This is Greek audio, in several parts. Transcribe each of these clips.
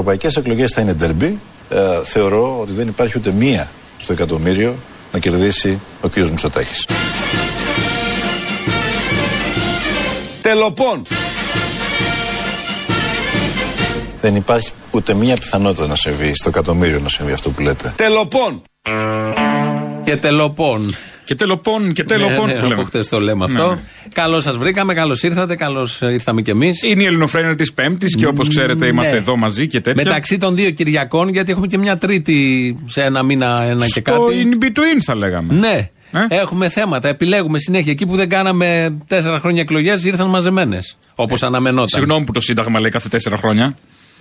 οι ευρωπαϊκές εκλογές θα είναι ντερμπή. Ε, θεωρώ ότι δεν υπάρχει ούτε μία στο εκατομμύριο να κερδίσει ο κ. Μητσοτάκης. Τελοπών. Δεν υπάρχει ούτε μία πιθανότητα να συμβεί στο εκατομμύριο να συμβεί αυτό που λέτε. Τελοπών. Και τελοπών. Και τελοπών και τελοπών ναι, ναι, που λέμε. από χτες το λέμε αυτό. Ναι, ναι. Καλώς σας βρήκαμε, καλώς ήρθατε, καλώς ήρθαμε κι εμείς. Είναι η Ελληνοφρένεια της Πέμπτης και όπως ξέρετε είμαστε Ναι. εδώ μαζί και τέτοια. Μεταξύ των δύο Κυριακών, γιατί έχουμε και μια Τρίτη σε ένα μήνα, ένα και Στο κάτι. in between θα λέγαμε. Ναι. Ε; Έχουμε θέματα, επιλέγουμε συνέχεια. Εκεί που δεν κάναμε τέσσερα χρόνια εκλογές ήρθαν μαζεμένες. Όπως αναμενόταν. Ε, Συγγνώμη που το Σύνταγμα λέει κάθε τέσσερα χρόνια.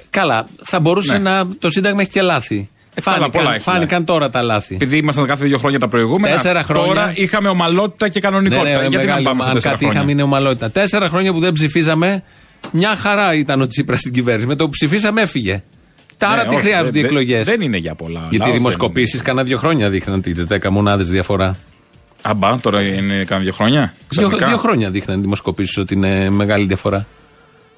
Καλά, θα μπορούσε Ναι. να. Το Σύνταγμα έχει και λάθη. Ε, καλά, φάνηκαν, πολλά έχει φάνηκαν τώρα τα λάθη. Επειδή ήμασταν κάθε δύο χρόνια τα προηγούμενα. Τέσσερα χρόνια. Τώρα είχαμε ομαλότητα και Ναι, κανονικότητα. Γιατί να μεγάλη, πάμε σε αν τέσσερα κάτι είχαμε χρόνια. είναι ομαλότητα. Τέσσερα χρόνια που δεν ψηφίζαμε, μια χαρά ήταν ο Τσίπρας στην κυβέρνηση. Με το που ψηφίσαμε έφυγε. Τώρα Ναι, τι όχι, χρειάζονται οι δεν- εκλογές; Δεν είναι για πολλά. Γιατί οι Λαός δεν δημοσκοπήσει κανένα δύο χρόνια δείχναν τις 10 μονάδες διαφορά. είναι. Αμπά, τώρα είναι κάνα δύο χρόνια. Δύο, Ξαφνικά; δύο χρόνια δείχναν οι δημοσκοπήσεις ότι είναι μεγάλη διαφορά.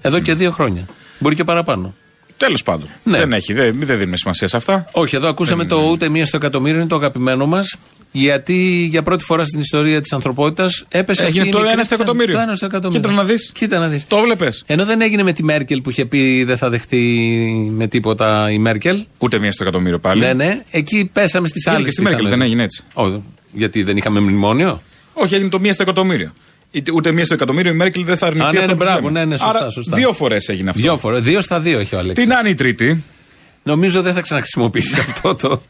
Εδώ και δύο χρόνια. Μπορεί και παραπάνω. Τέλος πάντων. Ναι. Δεν έχει, δεν, δεν δίνουμε σημασία σε αυτά. Όχι, εδώ ακούσαμε το ούτε μία στο εκατομμύριο, είναι το αγαπημένο μας. Γιατί για πρώτη φορά στην ιστορία της ανθρωπότητας έπεσε Έγινε αυτή η το μικρή ένα στο πιθανή- εκατομμύριο. Το ένα στο εκατομμύριο. Κοίτα να δεις. Κοίτα να δεις. Το έβλεπε. Ενώ δεν έγινε με τη Μέρκελ που είχε πει δεν θα δεχτεί με τίποτα η Μέρκελ. Ούτε μία στο εκατομμύριο πάλι. Ναι, ναι. Εκεί πέσαμε στις Έγινε άλλες. και στη Μέρκελ, δεν έγινε έτσι. Όχι. Γιατί δεν είχαμε μνημόνιο; Όχι, έγινε το μία στο εκατομμύριο. Είτε- Ούτε μία στο εκατομμύριο η Μέρκελ δεν θα αρνηθεί Α, ναι, αυτό ναι, που μπράβο, λέμε. ναι, ναι, σωστά, Άρα, σωστά. Δύο φορές έγινε αυτό. Δύο φορές. Δύο στα δύο έχει ο Αλέξης. Τι να είναι η τρίτη. Νομίζω δεν θα ξαναχρησιμοποιήσει αυτό το,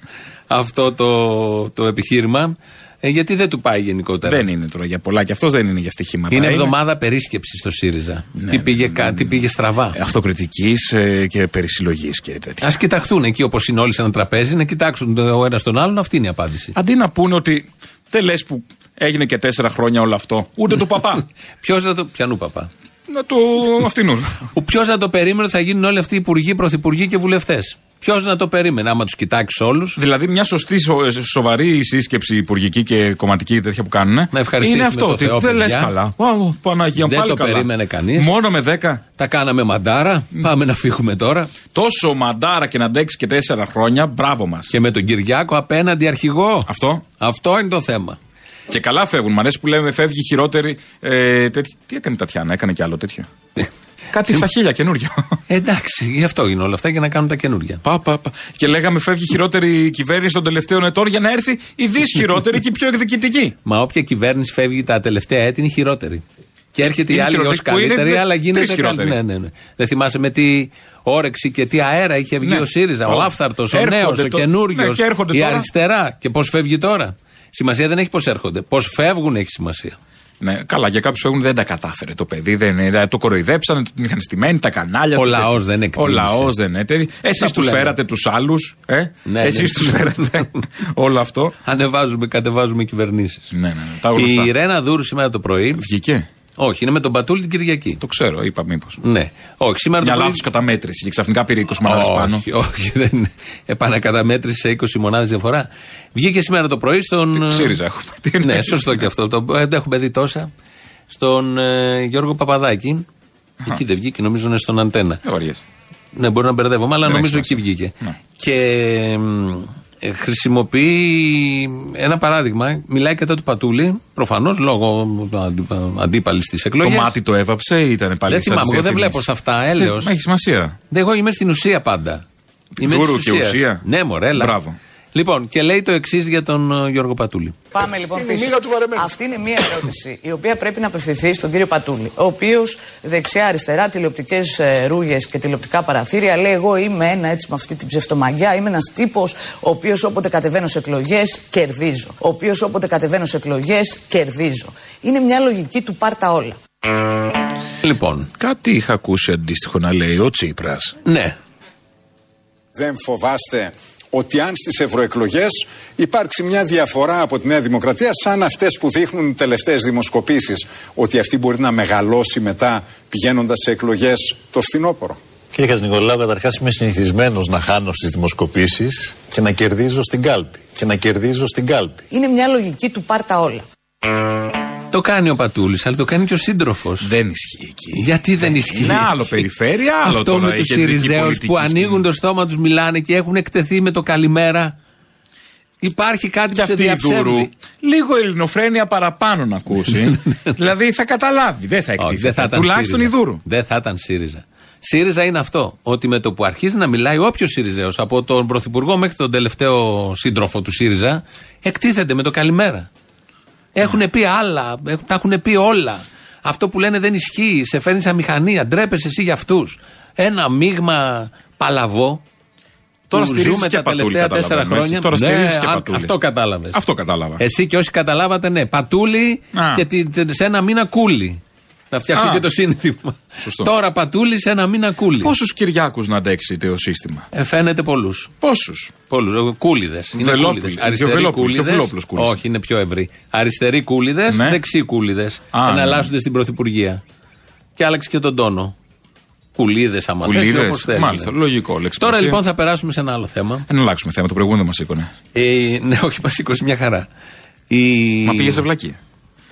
αυτό το, το επιχείρημα. Ε, γιατί δεν του πάει γενικότερα. Δεν είναι τώρα για πολλά και αυτός δεν είναι για στοιχήματα. Είναι εβδομάδα περίσκεψη στο ΣΥΡΙΖΑ. τι, πήγε, κα- τι πήγε στραβά. Αυτοκριτικής και περισυλλογής και τέτοια. Α κοιταχτούν εκεί όπως είναι όλοι σε ένα τραπέζι, να κοιτάξουν το ο ένας τον άλλον. Αυτή είναι η απάντηση. Αντί να πούνε ότι δεν λες που έγινε και τέσσερα χρόνια όλο αυτό, ούτε του παπά. Ποιος θα το. Πιανού παπά; να του αυτινού. Ποιος να το περίμενε ότι θα γίνουν όλοι αυτοί οι υπουργοί, πρωθυπουργοί και βουλευτές. Ποιος να το περίμενε, άμα τους κοιτάξεις όλους. δηλαδή, μια σωστή, σο- σοβαρή σύσκεψη υπουργική και κομματική και τέτοια που κάνουν. Να ευχαριστήσουμε Είναι αυτό. το ότι Θεό, δεν λες παιδιά. καλά. Ω, Παναγία, Δεν πάλι το καλά. περίμενε κανείς. Μόνο με δέκα. Τα κάναμε μαντάρα. Πάμε να φύγουμε τώρα. Τόσο μαντάρα και να αντέξει και τέσσερα χρόνια, μπράβο μας. Και με τον Κυριάκο απέναντι αρχηγό. Αυτό. Αυτό είναι το θέμα. Και καλά φεύγουν. Μ' αρέσει που λέμε φεύγει χειρότερη. Ε, τέτοι- Τι έκανε η Τατιάνα, έκανε κι άλλο τέτοιο. Κάτι στα χίλια καινούριο. Εντάξει, γι' αυτό είναι όλα αυτά για να κάνουν τα καινούργια. Πα, πα, πα. Και λέγαμε φεύγει χειρότερη κυβέρνηση των τελευταίων ετών για να έρθει η δυσχειρότερη και η πιο εκδικητική. Μα όποια κυβέρνηση φεύγει τα τελευταία έτη είναι η χειρότερη. Και έρχεται η Είναι άλλη ως χειρότερη, που είναι καλύτερη, δε- αλλά γίνεται τρεις καλ- χειρότεροι. Ναι, ναι, ναι. Δεν θυμάσαι με τι όρεξη και τι αέρα είχε βγει Ναι. ο ΣΥΡΙΖΑ, ο Ω. Λάφθαρτος, ο Έρχονται νέος, ο το- καινούριος, ναι, και έρχονται η τώρα. αριστερά. Και πώς φεύγει τώρα; Σημασία δεν έχει πώς έρχονται. Πώς φεύγουν έχει σημασία. Ναι, καλά, για κάποιους φεύγουν δεν τα κατάφερε το παιδί. Δεν, είναι- το κοροϊδέψανε, την είχαν στημένη, τα κανάλια. Ο το- λαός δεν Ο εκτίμησε. λαός δεν είναι. Εσείς που τους λέμε. φέρατε τους άλλους. Ε; Ναι, Εσείς ναι. τους φέρατε όλο αυτό. Ανεβάζουμε, κατεβάζουμε κυβερνήσεις. Ναι, ναι, ναι, τα γνωστά. Η Ρένα Δούρου σήμερα το πρωί. Βγήκε. Όχι, είναι με τον Πατούλη την Κυριακή. Το ξέρω, είπα μήπως. Ναι. Όχι, σήμερα Μια το πρωί. λάθο καταμέτρηση και ξαφνικά πήρε 20 μονάδες πάνω. Όχι, όχι, δεν είναι. Επανακαταμέτρηση σε 20 μονάδες διαφορά. Βγήκε σήμερα το πρωί στον. Τι ΣΥΡΙΖΑ έχουμε. Τι Ναι, εννοείς; σωστό και αυτό. Το, ε, έχουμε δει τόσα. Στον ε, Γιώργο Παπαδάκη. Εκεί δεν βγήκε, νομίζω είναι στον Αντένα. Δεν βαριέσαι. Ναι, μπορεί να μπερδεύομαι, αλλά Δεν νομίζω έχει εκεί βγήκε. Ναι. Και μ, ε, χρησιμοποιεί ένα παράδειγμα. Μιλάει κατά του Πατούλη, προφανώς λόγω αντίπαλης της Το εκλογής. μάτι το έβαψε ή ήταν πάλι Δεν σαν θυμάμαι, τις εγώ δεν διαφημίσεις; βλέπω σε αυτά, έλεος. Δεν έχει σημασία. Δεν, εγώ είμαι στην ουσία πάντα. Είμαι Δούρου της και ουσίας. ουσία. Ναι, μωρέλα. Μπράβο. Λοιπόν, και λέει το εξής για τον ε, Γιώργο Πατούλη. Πάμε λοιπόν Είναι πίσω. μίγα του βαρεμένου. Αυτή είναι μία ερώτηση η οποία πρέπει να απευθυνθεί στον κύριο Πατούλη. Ο οποίος δεξιά-αριστερά, τηλεοπτικές ε, ρούγες και τηλεοπτικά παραθύρια λέει: Εγώ είμαι ένα έτσι με αυτή την ψευτομαγιά. Είμαι ένας τύπος ο οποίος όποτε κατεβαίνω σε εκλογές κερδίζω. Ο οποίος όποτε κατεβαίνω σε εκλογές κερδίζω. Είναι μια λογική του πάρτα όλα. Λοιπόν, Κάτι είχα ακούσει αντίστοιχο να λέει ο Τσίπρας. ναι. Δεν φοβάστε ότι αν στις ευρωεκλογές υπάρξει μια διαφορά από τη Νέα Δημοκρατία σαν αυτές που δείχνουν οι τελευταίες δημοσκοπήσεις ότι αυτή μπορεί να μεγαλώσει μετά πηγαίνοντας σε εκλογές το φθινόπωρο. Κύριε Χατζηνικολάου, καταρχάς είμαι συνηθισμένος να χάνω στις δημοσκοπήσεις και να κερδίζω στην κάλπη. Και να κερδίζω στην κάλπη. Είναι μια λογική του πάρτα όλα. Το κάνει ο Πατούλης, αλλά το κάνει και ο σύντροφος. Δεν ισχύει εκεί. Γιατί δεν ισχύει; Είναι άλλο περιφέρεια, άλλο Αυτό τώρα με η τους κεντρική Σιριζέους πολιτική που σκηνή. ανοίγουν το στόμα τους, μιλάνε και έχουν εκτεθεί με το καλημέρα. Υπάρχει κάτι Και που σε αυτή η Δούρου, διαψεύδει. λίγο ελληνοφρένεια παραπάνω να ακούσει. δηλαδή θα καταλάβει, δεν θα Όχι, εκτίθεται. δεν θα ήταν Τουλάχιστον η ΣΥΡΙΖΑ. Δούρου. Δεν θα ήταν ΣΥΡΙΖΑ. ΣΥΡΙΖΑ είναι αυτό. Ότι με το που αρχίζει να μιλάει όποιος ΣΥΡΙΖΑΕΟ, από τον Πρωθυπουργό μέχρι τον τελευταίο σύντροφο του ΣΥΡΙΖΑ, εκτίθεται με το καλημέρα. Έχουν πει άλλα, έχουν- τα έχουν πει όλα. Αυτό που λένε δεν ισχύει, σε φέρνει σαν μηχανία, ντρέπεσαι εσύ για αυτούς. Ένα μείγμα παλαβό. Τώρα που στηρίζεις ζούμε και τα Πατούλη, τελευταία καταλαβαίνω, τέσσερα έτσι. χρόνια. Τώρα Ναι, στηρίζεις και αν- Πατούλη. Αυτό κατάλαβες. Αυτό κατάλαβα. Εσύ και όσοι καταλάβατε, ναι. Πατούλη Α. και τη- τε- σε ένα μήνα κούλι. Να φτιάξω Α. και το σύνθημα. Σωστό. Τώρα πατούλης σε ένα μήνα κούλι. Πόσους Κυριάκους να αντέξει το σύστημα; Ε, φαίνεται πολλούς. Πόσους; Πολλούς. Κούλιδες. Βελόπουλοι. Και ο Βελόπουλος, και ο Βελόπουλος κούλης. Όχι, είναι πιο ευρύ. Αριστεροί κούλιδες, Ναι. δεξιοί κούλιδες. Α, ναι. Εναλλάσσονται στην Πρωθυπουργία. Και άλλαξε και τον τόνο. Κουλίδες, άμα θες, ή Κουλίδες. όπως θέλεις, Μάλιστα, ναι. λογικό, Τώρα λεξιπροσία. λοιπόν θα περάσουμε σε ένα άλλο θέμα. Να αλλάξουμε θέμα. Το προηγούμενο δεν μας σήκωνε. Ε, ναι, όχι, μας σήκωσε μια χαρά. Η... Μα πήγε σε βλακία.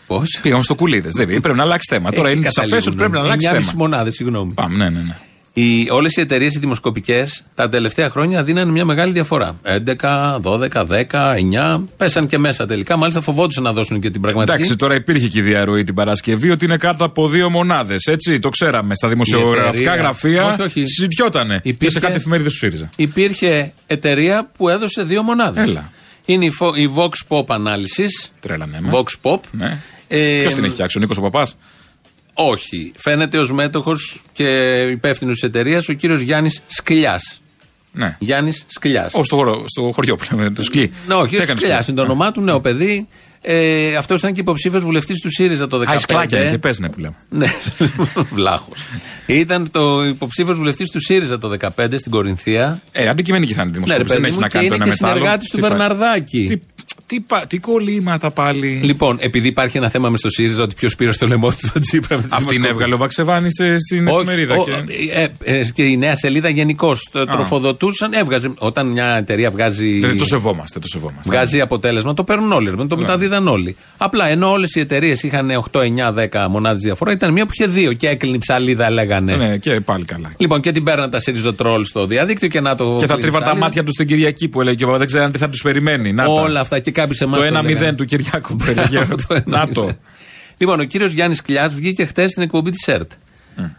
Πώς; Πήγαμε στο κουλίδες. Δεν πήγε. Πρέπει να αλλάξει θέμα. Τώρα είναι σαφές ότι πρέπει να αλλάξει θέμα. μονάδες, συγγνώμη. Πάμε, ναι, ναι, ναι. Οι, όλες οι εταιρείες οι δημοσκοπικές τα τελευταία χρόνια δίνανε μια μεγάλη διαφορά. 11, 12, 10, 9. Πέσαν και μέσα τελικά. Μάλιστα φοβόντουσαν να δώσουν και την πραγματική. Εντάξει, τώρα υπήρχε και η διαρροή την Παρασκευή ότι είναι κάτω από δύο μονάδες. Έτσι, το ξέραμε. Στα δημοσιογραφικά εταιρεία- γραφεία Όχι, όχι. συζητιότανε. Και Υπήρχε- σε κάτι εφημερίδες του ΣΥΡΙΖΑ. Υπήρχε εταιρεία που έδωσε δύο μονάδες. Έλα. Είναι η, Fo- η Vox Pop Analysis. Τρέλανε με. Vox Pop. Ναι. Ε, Ποιος την έχει φτιάξει, ο Νίκος Παπάς; Όχι. Φαίνεται ως μέτοχος και υπεύθυνος της εταιρείας ο κύριος Γιάννης Σκλιά. Ναι. Γιάννης Σκλιά. Ω, στο, χωρο- στο χωριό που λέμε, το σκι. Ναι, όχι, Τι ο έκανες Σκλιά τώρα; είναι το όνομά του, νέο παιδί. Ε, Αυτός ήταν και υποψήφιος βουλευτής του ΣΥΡΙΖΑ το 2015. Α, η σκλάκια είναι και πες ναι που λέμε. Ναι, βλάχος. Ήταν το υποψήφιος βουλευτής του ΣΥΡΙΖΑ το 2015 στην Κορινθία. Ε, αντικειμενική θα είναι η Ναι, ρε δημοσκόπηση. δεν παιδί έχει μου, να και κάνει το είναι ένα και με το άλλο. συνεργάτης του Τι πάει. Βερναρδάκη. Τι, τι, πα- τι κολλήματα πάλι. Λοιπόν, επειδή υπάρχει ένα θέμα με στο ΣΥΡΙΖΑ ότι ποιος πήρε στο λαιμό του τον Τσίπρα με τις Αυτή είναι δημοσκοπήσεις. έβγαλε ο Βαξεβάνης στην Όχι, εφημερίδα. ο- και... ε, ε, και η νέα σελίδα γενικώ τροφοδοτούσαν. Έβγαζε. Όταν μια εταιρεία βγάζει. Δεν το σεβόμαστε, το σεβόμαστε. Βγάζει αποτέλεσμα, το παίρνουν όλοι. ρε, Το Ναι. μεταδίδαν όλοι. Απλά ενώ όλες οι εταιρείες είχαν 8, 9, 10 μονάδες διαφορά, ήταν μία που είχε δύο και έκλεινε η ψαλίδα, λέγανε. Ναι, και πάλι καλά. Λοιπόν, και την παίρναν τα σύριζοτρόλ στο διαδίκτυο και να το. Και θα κλείνει τρίβαν τα ψαλίδα. μάτια τους την Κυριακή που έλεγε και ο Παπα, δεν ξέραν τι θα τους περιμένει. Να τα. Όλα αυτά και κάποιοι σε εμάς. Το 1-0 του Κυριάκου που έλεγε. Το Να το. 1-0. Λοιπόν, ο κύριος Γιάννης Κλιά βγήκε χθες στην εκπομπή της ΕΡΤ.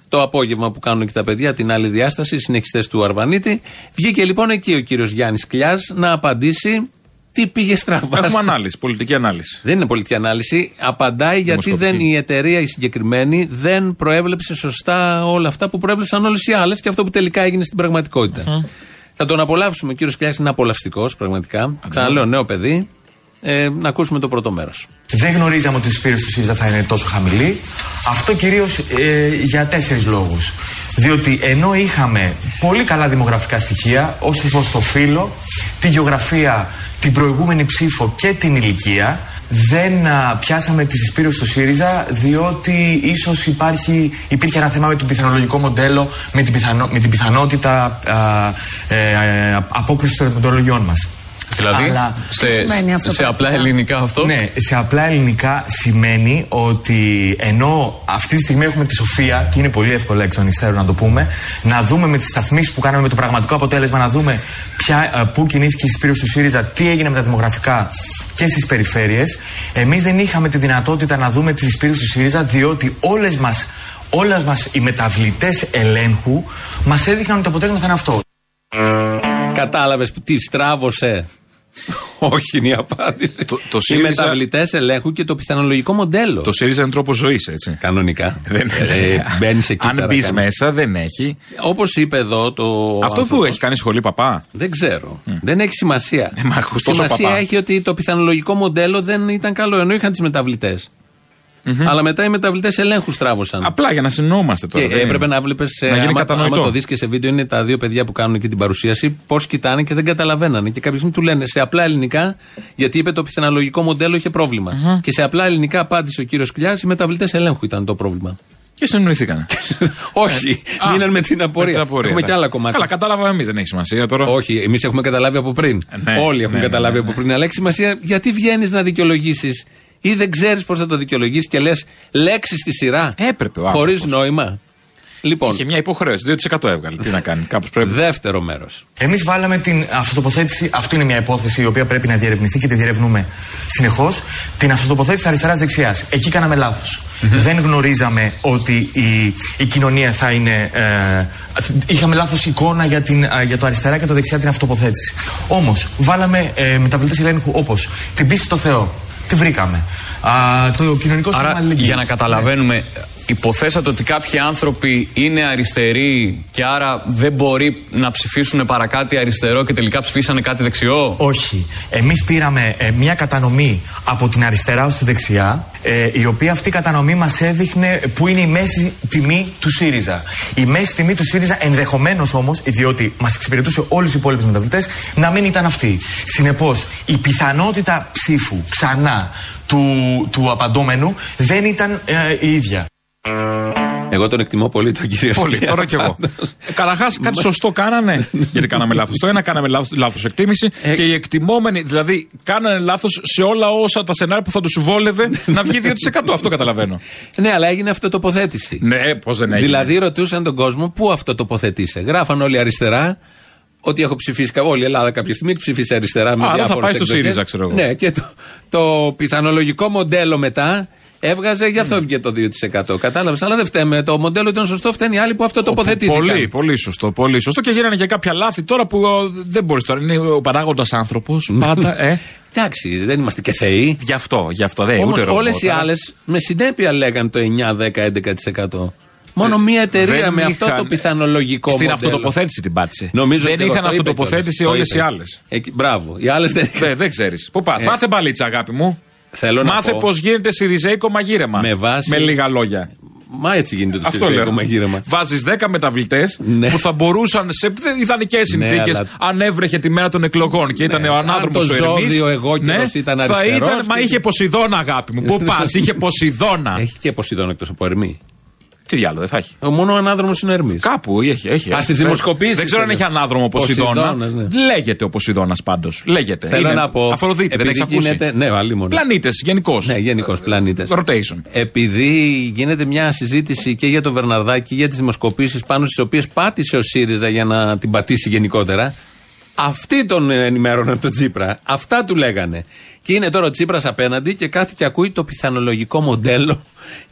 Το απόγευμα που κάνουν και τα παιδιά, την άλλη διάσταση, οι συνεχιστές του Αρβανίτη. Βγήκε λοιπόν εκεί ο κύριος Γιάννης Κλιά να απαντήσει τι πήγε στραβά. Έχουμε ανάλυση, πολιτική ανάλυση. Δεν είναι πολιτική ανάλυση. Απαντάει γιατί Δημοσκοπική. δεν, η εταιρεία η συγκεκριμένη δεν προέβλεψε σωστά όλα αυτά που προέβλεψαν όλες οι άλλες και αυτό που τελικά έγινε στην πραγματικότητα. Θα τον απολαύσουμε. Ο κύριος Κλιά είναι απολαυστικός, πραγματικά. Ξαναλέω, νέο παιδί. Ε, να ακούσουμε το πρώτο μέρος. Δεν γνωρίζαμε ότι η συσπήρωση του ΣΥΡΙΖΑ θα είναι τόσο χαμηλή. Αυτό κυρίως για τέσσερις λόγους. Διότι ενώ είχαμε πολύ καλά δημογραφικά στοιχεία, όσο προς το φύλλο, τη γεωγραφία, την προηγούμενη ψήφο και την ηλικία, δεν α, πιάσαμε τη συσπήρωση του ΣΥΡΙΖΑ διότι ίσως υπήρχε ένα θέμα με το πιθανολογικό μοντέλο, με την, πιθανό, με την πιθανότητα α, ε, ε, απόκριση των ερωτηματολογιών μας. Δηλαδή, Αλλά- σε, σημαίνει αυτό σε απλά πρακτικά; ελληνικά αυτό; Ναι, σε απλά ελληνικά σημαίνει ότι ενώ αυτή τη στιγμή έχουμε τη σοφία, και είναι πολύ εύκολο εξ των υστέρων να το πούμε, να δούμε με τις σταθμίσεις που κάναμε με το πραγματικό αποτέλεσμα, να δούμε ποια, ε, πού κινήθηκε η συσπήρωση του ΣΥΡΙΖΑ, τι έγινε με τα δημογραφικά και στις περιφέρειες. Εμείς δεν είχαμε τη δυνατότητα να δούμε τη συσπήρωση του ΣΥΡΙΖΑ, διότι όλες μας όλες μας οι μεταβλητές ελέγχου μας έδειχναν ότι το αποτέλεσμα θα είναι αυτό. Κατάλαβες τι στράβωσε; Όχι είναι η απάντηση. Το- το Οι ΣΥΡΙΖΑ- μεταβλητές ελέγχου και το πιθανολογικό μοντέλο. Το ΣΥΡΙΖΑ είναι τρόπος ζωής, έτσι. Κανονικά. Δεν- ε, Μπαίνεις εκεί. Αν μπεις μέσα, δεν έχει. Όπως είπε εδώ το. Αυτό που άνθρωπος, έχει κάνει σχολή παπά; Δεν ξέρω. Δεν έχει σημασία. Ε, μα ακούς τόσο σημασία παπά. έχει ότι το πιθανολογικό μοντέλο δεν ήταν καλό, ενώ είχαν τις μεταβλητε Αλλά μετά οι μεταβλητές ελέγχου στράβωσαν. Απλά για να συνεννοούμαστε τώρα. Και δεν έπρεπε είναι. να βλέπεις. Να γίνει άμα, κατανοητό. άμα το δεις και σε βίντεο, είναι τα δύο παιδιά που κάνουν εκεί την παρουσίαση. Πώς κοιτάνε και δεν καταλαβαίνανε. Και κάποια στιγμή του λένε σε απλά ελληνικά, γιατί είπε το πιθανολογικό μοντέλο είχε πρόβλημα. Και σε απλά ελληνικά απάντησε ο κύριος Κλιά, οι μεταβλητές ελέγχου ήταν το πρόβλημα. Και συνεννοηθήκανε. Όχι, Α, μείναν με την απορία. με την απορία, Έχουμε ναι. και άλλα κομμάτια. Καλά, κατάλαβα εμείς, δεν έχει σημασία τώρα. Όχι, εμείς έχουμε καταλάβει από πριν. ναι, Όλοι έχουν ναι, ναι, καταλάβει ναι, από ναι. πριν. Αλλά έχει σημασία γιατί βγαίνεις να δικαιολογήσεις Ή δεν ξέρεις πώς θα το δικαιολογήσει και λες λέξεις στη σειρά. Έπρεπε ο Χωρίς άνθρωπος. νόημα. Λοιπόν, Είχε μια υποχρέωση. 2% έβγαλε. Τι να κάνει. Κάπως πρέπει. δεύτερο μέρος. Εμείς βάλαμε την αυτοτοποθέτηση, αυτό είναι μια υπόθεση η οποία πρέπει να διερευνηθεί και τη διερευνούμε συνεχώς. Την αυτοτοποθέτηση αριστερά-δεξιά. Εκεί κάναμε λάθος. Δεν γνωρίζαμε ότι η, η κοινωνία θα είναι. Ε, είχαμε λάθος εικόνα για, την, ε, για το αριστερά και το δεξιά την αυτοτοποθέτηση. Όμως, βάλαμε ε, μεταβλητές ελέγχου όπως την πίστη στο Θεό. Τη βρήκαμε. Α, το κοινωνικό σύστημα Άρα, αλληλεγγύης. για να καταλαβαίνουμε, υποθέσατε ότι κάποιοι άνθρωποι είναι αριστεροί και άρα δεν μπορεί να ψηφίσουν παρακάτι αριστερό και τελικά ψηφίσανε κάτι δεξιό; Όχι. Εμείς πήραμε ε, μια κατανομή από την αριστερά ως τη δεξιά, ε, η οποία αυτή η κατανομή μας έδειχνε που είναι η μέση τιμή του ΣΥΡΙΖΑ. Η μέση τιμή του ΣΥΡΙΖΑ ενδεχομένως όμως, διότι μας εξυπηρετούσε όλους οι υπόλοιπου μεταβλητές, να μην ήταν αυτή. Συνεπώς, η πιθανότητα ψήφου ξανά του, του απαντώμενου δεν ήταν ε, η ίδια. Εγώ τον εκτιμώ πολύ τον κύριο Πολύ, Σουλιά. τώρα κι εγώ. Καταρχάς, κάτι σωστό κάνανε. Γιατί κάναμε λάθος. Το ένα κάναμε λάθος εκτίμηση Ε, και οι εκτιμόμενοι, δηλαδή, κάνανε λάθος σε όλα όσα τα σενάρια που θα τους βόλευε να βγει 2%. Αυτό καταλαβαίνω. Ναι, αλλά έγινε αυτοτοποθέτηση. Ναι, πώς δεν έγινε. Δηλαδή ρωτούσαν τον κόσμο πού αυτοτοποθετήσε. Γράφαν όλοι αριστερά ότι έχω ψηφίσει. κα- Όλη η Ελλάδα κάποια στιγμή έχει ψηφίσει αριστερά με Άρα θα διάφορες πάει στο εκδοχές. ΣΥΡΙΖΑ, ξέρω εγώ. Ναι, και το, το πιθανολογικό μοντέλο μετά έβγαζε, γι' αυτό βγήκε το 2%. Κατάλαβες. Αλλά δεν φταίμε. Το μοντέλο ήταν σωστό, φταίνει οι άλλοι που αυτοτοποθετήθηκαν. Πολύ, πολύ σωστό. Πολύ σωστό. Και γίνανε και κάποια λάθη τώρα που ο, δεν μπορείς τώρα. Είναι ο παράγοντας άνθρωπος. Πάντα, ε. Εντάξει, δεν είμαστε και θεοί. Γι' αυτό, γι' αυτό δεν Όμως ούτε ρομπότ, όλες οι αλλά- άλλες με συνέπεια λέγαν το 9, 10, 11%. Μόνο μία εταιρεία Ε, Δεν με αυτό είχαν- το πιθανολογικό Στην μοντέλο. αυτοτοποθέτηση την πάτησε. Νομίζω δεν ότι εγώ είχαν το είπε αυτοτοποθέτηση κιόλας. όλες Το οι είπε. άλλες. Εκεί- μπράβο. Οι άλλες δεν είχαν. Δεν, δεν ξέρεις. Πού πας. Ε. Μάθε μπαλίτσα, αγάπη μου. Θέλω να Μάθε πω- πώ γίνεται σιριζέικο μαγείρεμα. Με βάση- λίγα λόγια. Μα έτσι γίνεται το Αυτό συζητικό λέω. μαγείρεμα. Βάζεις 10 μεταβλητές Ναι. που θα μπορούσαν σε ιδανικέ συνθήκες, αλλά- αν έβρεχε τη μέρα των εκλογών και ήταν Ναι. ο Αν ανάδρομος το ο Ερμή. ζώδιο εγώκερος ήταν θα αριστερός ήταν, Μα και- είχε Ποσειδώνα, αγάπη μου. Πού πας, είχε Ποσειδώνα. Έχει και Ποσειδώνα εκτός από Ερμή. Τι διάλογο, δεν θα έχει. Ο μόνο ανάδρομος είναι Ερμής. Κάπου έχει. έχει Α, στις δημοσκοπήσεις Δεν ξέρω αν είναι. έχει ανάδρομο Ποσειδώνας. Ποσειδώνας, ναι. Λέγεται ο Ποσειδώνας πάντως. Λέγεται. Θέλω Είναι να πω. Αφροδίτη, δεν επειδή έχεις ακούσει. γίνεται- Ναι, αλλή μόνο. Πλανήτες, γενικώς. Ναι, γενικώς πλανήτες. Rotation. Επειδή γίνεται μια συζήτηση και για τον Βερναρδάκη και για τις δημοσκοπήσεις πάνω στις οποίες πάτησε ο ΣΥΡΙΖΑ για να την πατήσει γενικότερα. Αυτοί τον ενημέρωναν τον Τσίπρα. Αυτά του λέγανε. Και είναι τώρα ο Τσίπρας απέναντι και κάθε και ακούει το πιθανολογικό μοντέλο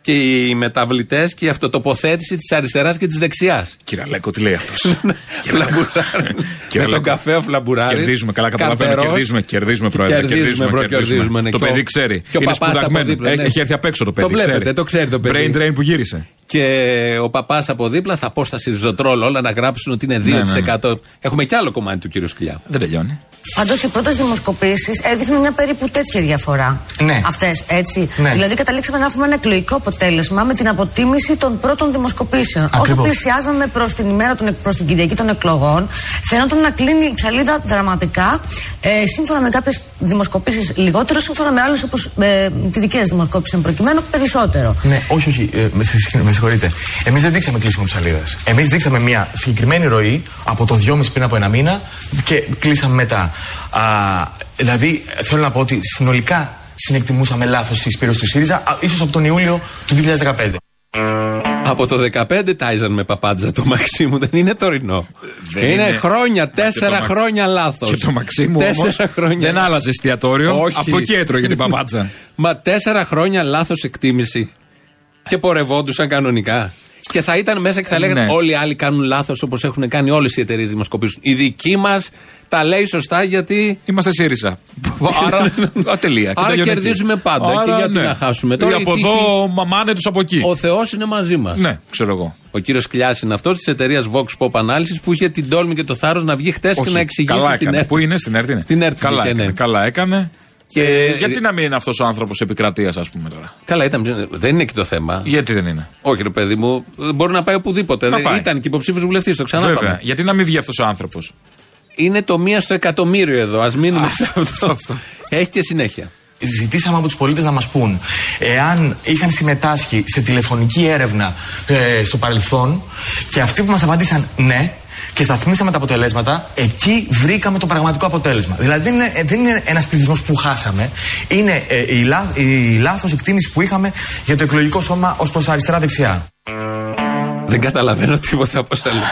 και οι μεταβλητές και η αυτοτοποθέτηση της αριστεράς και της δεξιάς. Κύριε Λέκο, τι λέει αυτός; Φλαμπουράρι. Κύριε Με τον Λέκο, καφέ ο φλαμπουράρι. Κερδίζουμε, καλά καταλαβαίνω. Καρπερός. Κερδίζουμε, κερδίζουμε, πρόεδρε. Κερδίζουμε, Κερδίζουμε, bro, κερδίζουμε. κερδίζουμε, ναι. Το Και ο- παιδί ξέρει. και ο Είναι παπάς από σπουδαγμένο. δίπλα, Έχει- ναι. Έχει έρθει απ' έξω το παιδί. Το βλέπετε, ξέρει. το ξέρει το παιδί. Brain drain που γύρισε. Και ο παπάς από δίπλα θα πω στα Σιριζοτρόλ όλα να γράψουν ότι είναι 2%. ναι, Έχουμε κι άλλο κομμάτι του κύριου Σκυλιάου. Δεν τελειώνει. Πάντως οι πρώτες δημοσκοπήσεις έδειχναν μια περίπου τέτοια διαφορά. Ναι. Αυτές, έτσι. Ναι. Δηλαδή, καταλήξαμε να έχουμε ένα εκλογικό αποτέλεσμα με την αποτίμηση των πρώτων δημοσκοπήσεων. Όσο Ακριβώς. πλησιάζαμε προς την ημέρα των, προς την Κυριακή των εκλογών, φαίνονταν να κλείνει η ψαλίδα δραματικά, ε, σύμφωνα με κάποιες δημοσκοπήσεις λιγότερο, σύμφωνα με άλλες όπως ε, τη δική σας δημοσκόπηση εν προκειμένου περισσότερο. Ναι, όχι, όχι. Ε, με, συγχ- με συγχωρείτε. Εμείς δεν δείξαμε κλείσιμο ψαλίδας. Εμείς δείξαμε μια συγκεκριμένη ροή από το 2,5 πριν από ένα μήνα και κλείσαμε μετά. Α, δηλαδή, θέλω να πω ότι συνολικά συνεκτιμούσαμε λάθος τη πύρωση του ΣΥΡΙΖΑ, ίσως από τον Ιούλιο του 2015. Από το 15 τάιζαν με παπάντζα το Μαξίμου, δεν είναι τωρινό. Δεν είναι, είναι. χρόνια, Μα και τέσσερα το Μα- χρόνια λάθος. Και το Μαξίμου όμως Τέσσερα χρόνια. δεν άλλαζε εστιατόριο. Όχι. Από εκεί έτρωγε την παπάτσα. Μα τέσσερα χρόνια λάθος εκτίμηση. Και πορευόντουσαν κανονικά. Και θα ήταν μέσα και θα λέγανε Ναι. Όλοι οι άλλοι κάνουν λάθος όπως έχουν κάνει όλες οι εταιρείες δημοσκοπήσεων. Η δική μας τα λέει σωστά γιατί. Είμαστε ΣΥΡΙΖΑ. Άρα, α, τελεία. Και Άρα τελειώνει εκεί. κερδίζουμε πάντα. Και Άρα, γιατί ναι. να χάσουμε; Ή Τώρα η από τύχη- εδώ μαμάνε τους από εκεί. Ο Θεός είναι μαζί μας. Ναι, ξέρω εγώ. Ο κύριος Κλιάς είναι αυτός της εταιρείας Vox Pop Analysis που είχε την τόλμη και το θάρρος να βγει χτες και Όχι, να εξηγήσει καλά στην έκανε. ΕΡΤ. Πού είναι, στην ΕΡΤ είναι. Στην ΕΡΤ Καλά βγήκε, ναι. έκανε. Καλά έκανε. Και- Ε, γιατί να μην είναι αυτός ο άνθρωπος επικρατείας, ας πούμε τώρα; Καλά, ήταν, δεν είναι εκεί το θέμα. Γιατί δεν είναι; Όχι, ρε παιδί μου, μπορεί να πάει οπουδήποτε. Να Δεν- πάει. Ήταν και υποψήφιος βουλευτής, το ξανά Βέβαια. πάμε. Γιατί να μην βγει αυτός ο άνθρωπος; Είναι το μία στο εκατομμύριο εδώ. Α μείνουμε σε αυτό. αυτό. Έχει και συνέχεια. Ζητήσαμε από τους πολίτες να μας πούν εάν είχαν συμμετάσχει σε τηλεφωνική έρευνα ε, στο παρελθόν και αυτοί που μας απάντησαν ναι, και σταθμίσαμε τα αποτελέσματα, εκεί βρήκαμε το πραγματικό αποτέλεσμα. Δηλαδή δεν είναι, δεν είναι ένας πληθυσμός που χάσαμε, είναι ε, η, λά, η λάθος εκτίμηση που είχαμε για το εκλογικό σώμα ως προς τα αριστερά-δεξιά. Δεν καταλαβαίνω τίποτα από όσα λέει.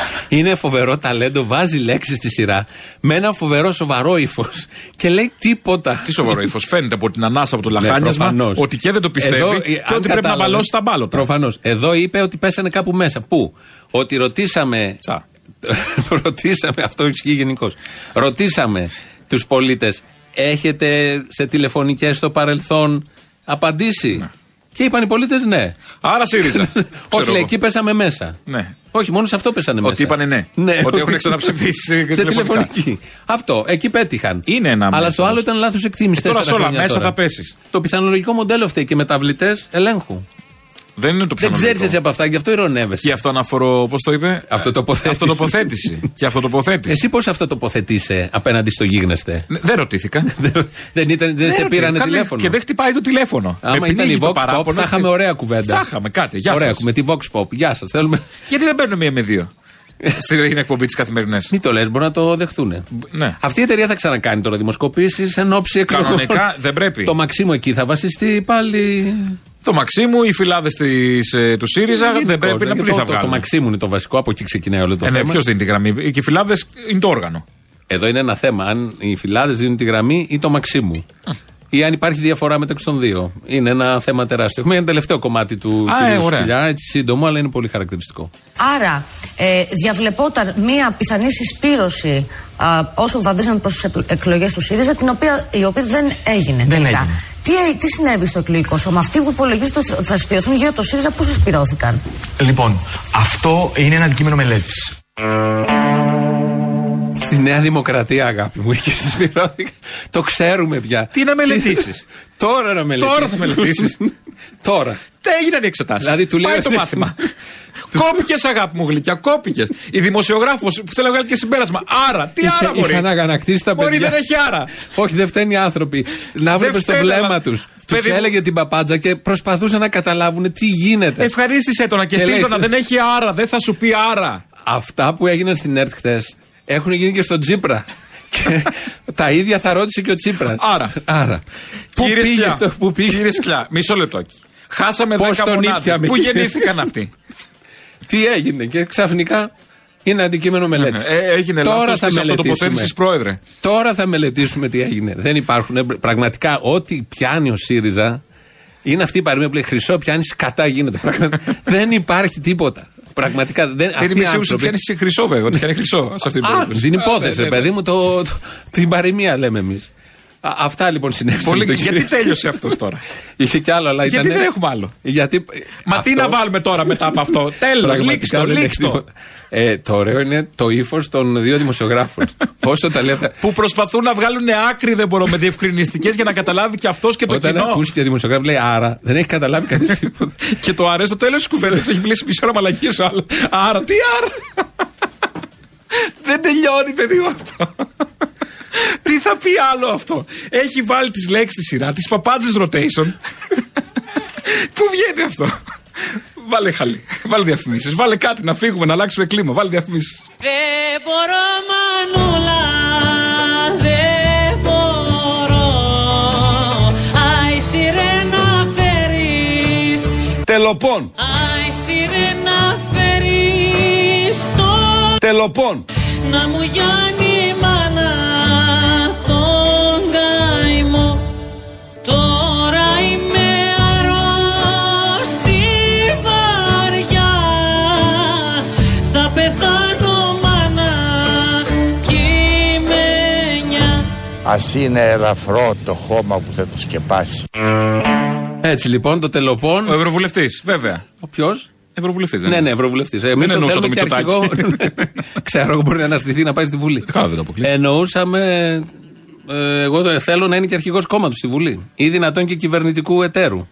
Είναι φοβερό ταλέντο, βάζει λέξεις στη σειρά με ένα φοβερό σοβαρό ύφος και λέει τίποτα. Τι σοβαρό ύφος. Φαίνεται από την ανάσα, από το Ναι, λαχάνιασμα προφανώς. ότι και δεν το πιστεύει Εδώ, ε, και αν ότι πρέπει να κατάλαβε- μπαλώσει τα μπάλωτα. Προφανώς. Εδώ είπε ότι πέσανε κάπου μέσα. Πού; Ότι ρωτήσαμε. Τσα. ρωτήσαμε, αυτό ισχύει γενικώς. Ρωτήσαμε τους πολίτες, έχετε σε τηλεφωνικές στο παρελθόν απαντήσει; Και είπαν οι πολίτες ναι. Άρα ΣΥΡΙΖΑ. Όχι, Ξέρω λέει, εγώ. εκεί πέσαμε μέσα. Ναι. Όχι, μόνο σε αυτό πέσανε μέσα. Ότι είπανε ναι. Ότι έχουν ξαναψηφίσει σε τηλεφωνικά. τηλεφωνική. Αυτό, εκεί πέτυχαν. Είναι ένα Αλλά μέσο στο άλλο όμως. ήταν λάθος εκτίμηση. Ε, τώρα τέσσερα σε όλα χρόνια μέσα τώρα. θα πέσεις. Το πιθανολογικό μοντέλο φταίει και μεταβλητές ελέγχου. Δεν είναι το Δεν πιθανό. ξέρει εσύ από αυτά, γι' αυτό ηρωνεύεσαι. Και αυτό αναφορώ, πώς το είπε. Αυτοτοποθέτηση. Αυτοτοποθέτηση. και αυτοτοποθέτηση. Εσύ πώς αυτό τοποθετείσαι απέναντι στο γίγνεσθε; Ναι, Δεν ρωτήθηκα. δεν ήταν, δεν σε ρωτήθηκα. πήρανε Κάνε- τηλέφωνο. Και δεν χτυπάει το τηλέφωνο. Άμα Επειδή ήταν η είχε το Vox Pop, παράπονο, θα είχαμε ωραία κουβέντα. Θα είχαμε κάτι. Γεια ωραία, σας. με τη Vox Pop. Γεια σας. Θέλουμε. Γιατί δεν παίρνουν μία με δύο. Στην εκπομπή της καθημερινές; Μην το λες, μπορεί να το δεχτούν. Ναι. Αυτή η εταιρεία θα ξανακάνει τώρα δημοσκοπήσεις εν ώψη εκλογών. Κανονικά δεν πρέπει. Το Μαξίμου εκεί θα βασιστεί πάλι. Το Μαξίμου, οι φυλάδες του ΣΥΡΙΖΑ δεν Γενικώς, πρέπει να γιατί πλή το, θα το, το βγάλουν. Μαξίμου είναι το βασικό, από εκεί ξεκινάει όλο το Ε, ναι, θέμα. ποιος δίνει τη γραμμή; Και οι φυλάδες είναι το όργανο. Εδώ είναι ένα θέμα. Αν οι φυλάδες δίνουν τη γραμμή ή το Μαξίμου. Ή αν υπάρχει διαφορά μεταξύ των δύο. Είναι ένα θέμα τεράστιο. Έχουμε ένα τελευταίο κομμάτι του Α, ε, κ. ωραία. Σκυλιά, έτσι σύντομο, αλλά είναι πολύ χαρακτηριστικό. Άρα, ε, διαβλεπόταν μία πιθανή συσπήρωση α, όσο βαδίζαν προς τις εκλογές του ΣΥΡΙΖΑ, την οποία, η οποία δεν έγινε Δεν τελικά. έγινε. Τι, έ- τι συνέβη στο εκλογικό σώμα, αυτοί που υπολογίζεται ότι θα συσπηρωθούν γύρω από το ΣΥΡΙΖΑ, πώ συσπηρώθηκαν; Λοιπόν, αυτό είναι ένα αντικείμενο μελέτης. Στη Νέα Δημοκρατία, αγάπη μου, εκεί συσπηρώθηκα. Το ξέρουμε πια. Τι να μελετήσεις; Τώρα να μελετήσεις. Τώρα θα μελετήσεις. Τώρα. Δεν έγιναν οι εξετάσεις. Δηλαδή, του λέω Πάει το εσύ- μάθημα. Κόπηκες, αγάπη μου γλυκιά, κόπηκες. Η δημοσιογράφος που θέλει να βγάλει και συμπέρασμα. Άρα, τι Είχε- άρα μπορεί; Είχαν αγανακτήσει τα Μπορεί παιδιά. δεν έχει άρα. Όχι, δεν φταίνει οι άνθρωποι. Να βλέπεις το φταίνε, βλέμμα αλλά- τους. Τους Παιδί μου- έλεγε την παπάντζα και προσπαθούσαν να καταλάβουν τι γίνεται. Ευχαρίστησε τον και Και στείλ λέει, το να δεν έχει άρα, δεν θα σου πει άρα. Αυτά που έγιναν στην ΕΡΤ χθες έχουν γίνει και στον Τσίπρα. και τα ίδια θα ρώτησε και ο Τσίπρας. Άρα. Άρα. Πού Κύριε πήγε Σκλιά, αυτό, πού πήγε; Κύριε Σκλιά, μισό λεπτό. Χάσαμε Πώς 10 τον μονάδες. ήπιαμε, Πού κύριε γεννήθηκαν αυτοί; Τι έγινε και ξαφνικά είναι αντικείμενο μελέτης. Ε, έγινε λάθος της αυτοτοποθέτησης, πρόεδρε. Τώρα θα μελετήσουμε τι έγινε. Δεν υπάρχουν. ε, Πραγματικά, ό,τι πιάνει ο ΣΥΡΙΖΑ είναι αυτή η παροιμία που λέει Χρυσό πιάνεις, κατά γίνεται. Πραγματικά, δεν υπάρχει τίποτα. Πραγματικά δεν. αυτοί Είναι οι μη σίγουρο ότι άνθρωποι- πιάνεις χρυσό, βέβαια. Ότι πιάνει χρυσό σε αυτή την Α, περίπτωση. την Α, υπόθεση, ναι, ναι, παιδί μου, το, το- την παροιμία λέμε εμείς. Αυτά λοιπόν συνέβησαν. Πολύ- με τον γιατί κύριο- τέλειωσε αυτός τώρα; Είχε κι άλλο, αλλά Γιατί ήταν. δεν έχουμε άλλο; Γιατί, Μα τι αυτό- να βάλουμε τώρα μετά από αυτό; Τέλος, Πραγματικά λήξτο, δεν έχει λήξτο. τίποτα. Ε, το ωραίο είναι το ύφος των δύο δημοσιογράφων. Όσο τα λέει αυτά. Που προσπαθούν να βγάλουν άκρη, δεν μπορώ, με διευκρινιστικές για να καταλάβει και αυτός και το Όταν κοινό. ακούσει και δημοσιογράφο λέει Άρα, δεν έχει καταλάβει κανείς τίποτα. Και το αρέσει το τέλος της κουβέντας. Έχει μιλήσει μισή ώρα μαλακής ο άλλος. Άρα, τι άρα; δεν τελειώνει, παιδί μου αυτό. Τι θα πει άλλο αυτό; Έχει βάλει τις λέξεις στη σειρά, τις παπάντζες rotation. Πού βγαίνει αυτό; Βάλε χαλί. Βάλε διαφημίσεις. Βάλε κάτι να φύγουμε, να αλλάξουμε κλίμα. Βάλε διαφημίσεις. Δεν μπορώ μανούλα, δεν μπορώ Άι σιρένα φέρεις, Τελοπών. άι σιρένα φέρεις το Τελοπών. Να μου γιάνει Ας είναι ελαφρό το χώμα που θα το σκεπάσει. Έτσι λοιπόν το τελοπών. Ο Ευρωβουλευτής, βέβαια. Ο ποιος; Ευρωβουλευτής, Ναι, ναι, ευρωβουλευτής. Εμείς Δεν το εννοούσα θέλουμε το και Μητσοτάκη. αρχηγό. Ξέρω, εγώ μπορεί να αναστηθεί να πάει στη Βουλή. Καλά, δεν το αποκλείω. Εννοούσαμε. ε, εγώ το θέλω να είναι και αρχηγός κόμματος στη Βουλή. Ή δυνατόν και κυβερνητικού εταίρου.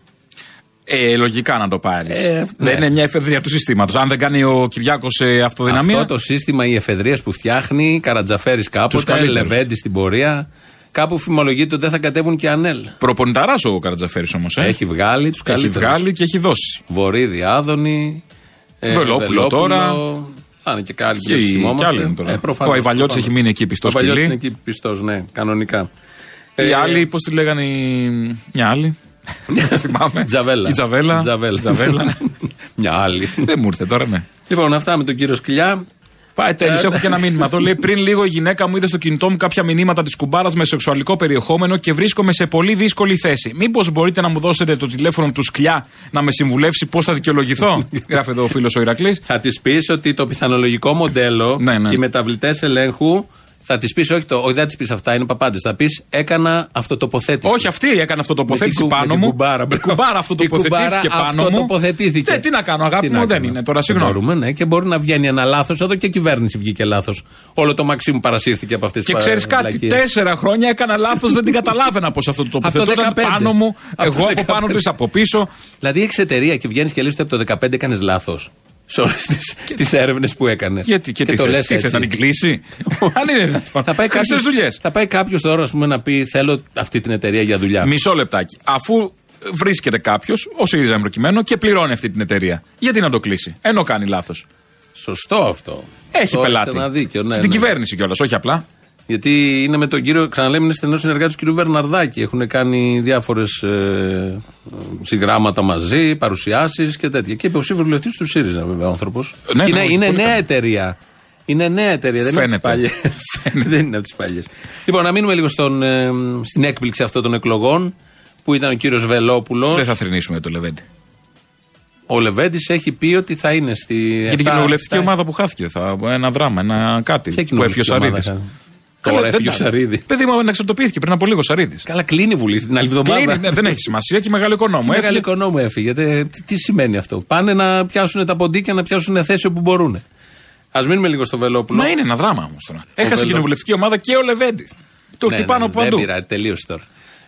Ε, λογικά να το πάρεις. Ε, ναι. Δεν είναι μια εφεδρεία του συστήματος. Αν δεν κάνει ο Κυριάκος ε, αυτοδυναμία. Αυτό το σύστημα, οι εφεδρείε που φτιάχνει, Καρατζαφέρης κάποτε, καλύτερους. Λεβέντη στην πορεία. Κάπου φημολογείται ότι δεν θα κατέβουν και ανέλ. Προπονηταράς ο Καρατζαφέρης όμως. Ε. Έχει βγάλει τους Έχει καλύτερους. βγάλει και έχει δώσει. Βορύδη, Άδωνη. ε, Βελόπουλο τώρα. Θα είναι και κάτι Και, οι- και άλλοι είναι τώρα. Ε, προφανώς, ο Αϊβαλιώτη προφανώς. έχει μείνει εκεί πιστός Ο Αϊβαλιώτης σκυλί. είναι εκεί πιστός, ναι, κανονικά. Οι Ε, άλλοι, πώς τη λέγανε, οι... μια άλλη. Δεν θυμάμαι. Τζαβέλα. Η Τζαβέλα. Τζαβέλα. Τζαβέλα. Μια άλλη. Δεν μου ήρθε τώρα, ναι. λοιπόν, αυτά με τον κύριο Σκυλιά. Πάει τέλει, Ε, έχω και ένα μήνυμα. Το λέει πριν λίγο η γυναίκα μου είδε στο κινητό μου κάποια μηνύματα της κουμπάρας με σεξουαλικό περιεχόμενο και βρίσκομαι σε πολύ δύσκολη θέση. Μήπως μπορείτε να μου δώσετε το τηλέφωνο του Σκλιά να με συμβουλεύσει πώς θα δικαιολογηθώ; Γράφει εδώ ο φίλος ο Ηρακλής. Θα της πεις ότι το πιθανολογικό μοντέλο Ναι, ναι. και οι μεταβλητές ελέγχου. Θα της πεις, όχι, το, όχι, δεν θα της πεις αυτά, είναι παπάντε. Θα πεις, έκανα αυτοτοποθέτηση. Όχι, αυτή έκανε αυτοτοποθέτηση Με την κου- πάνω με την μου. κουμπάρα, η μπράβο. κουμπάρα Η αυτοτοποθετήθηκε κουμπάρα πάνω μου. αυτοτοποθετήθηκε. Ναι, τι να κάνω, αγάπη Τι μου, να δεν κάνω. είναι τώρα, Τι συγγνώμη. Μπορούμε, ναι, και μπορεί να βγαίνει ένα λάθος. Εδώ και η κυβέρνηση βγήκε λάθος. Όλο το Μαξίμου παρασύρθηκε από αυτές τις Και ξέρεις κάτι, τέσσερα χρόνια έκανα λάθος, δεν την καταλάβαινα πώ αυτό το Από το τοποθετούταν 15. πάνω μου, Από το εγώ από 15. πάνω της από πίσω. Δηλαδή έχεις εταιρεία και βγαίνεις και λες ότι από το 15 έκανες λάθος. Σε όλες τις έρευνες που έκανε. Γιατί και, τι το θες, λες τι θες, έτσι. να την κλείσει; Αν είναι δυνατόν. Θα πάει Χρυσές κάποιος, δουλειές. θα πάει κάποιος τώρα ας πούμε, να πει Θέλω αυτή την εταιρεία για δουλειά. Μισό λεπτάκι. Αφού βρίσκεται κάποιος, ο ΣΥΡΙΖΑ προκειμένου, και πληρώνει αυτή την εταιρεία. Γιατί να το κλείσει, ενώ κάνει λάθος. Σωστό αυτό. Έχει Το πελάτη. έχεις ένα δίκιο, ναι, Στην ναι. κυβέρνηση κιόλας, όχι απλά. Γιατί είναι με τον κύριο, ξαναλέμε, είναι στενός συνεργάτης του κ. Βερναρδάκη. Έχουν κάνει διάφορες ε, συγγράμματα μαζί, παρουσιάσεις και τέτοια. Και υποψήφιο βουλευτής του ΣΥΡΙΖΑ, βέβαια, ο άνθρωπος. Ναι, ναι, είναι, όχι, είναι πολύ νέα καλό. εταιρεία. Είναι νέα εταιρεία, δεν είναι από τις Φαίνεται. παλιές. δεν είναι από τις παλιές. Λοιπόν, να μείνουμε λίγο στον, ε, στην έκπληξη αυτών των εκλογών που ήταν ο κύριος Βελόπουλος. Δεν θα θρυνήσουμε το Λεβέντι. Ο Λεβέντης έχει πει ότι θα είναι στη. Για την εφτά- κοινοβουλευτική εφτά- ομάδα που χάθηκε. Θα, ένα δράμα, ένα κάτι. Ποια που έφυγε ο κοινοβουλευτική ομάδα Σαρίδης. Θα- Τώρα έφυγε ο Σαρίδης. Παιδί μου, αναξαρτοποιήθηκε πριν από λίγο ο Σαρίδης. Καλά, κλείνει η Βουλή την άλλη εβδομάδα. Κλείνει, ναι, δεν έχει σημασία και μεγάλο οικονόμο. Μεγάλο Έφυγε. οικονόμο έφυγε. Τε- Τι, τι σημαίνει αυτό; Πάνε να πιάσουν τα ποντίκια, να πιάσουν θέση όπου μπορούν. Α μείνουμε λίγο στο Βελόπουλο. Μα είναι ένα δράμα όμως τώρα. Έχασε Βελό- κοινοβουλευτική ομάδα και ο Λεβέντης. Το Ναι, χτυπάνε ναι, από παντού. Δεν πειράζει, τελείωσε τώρα.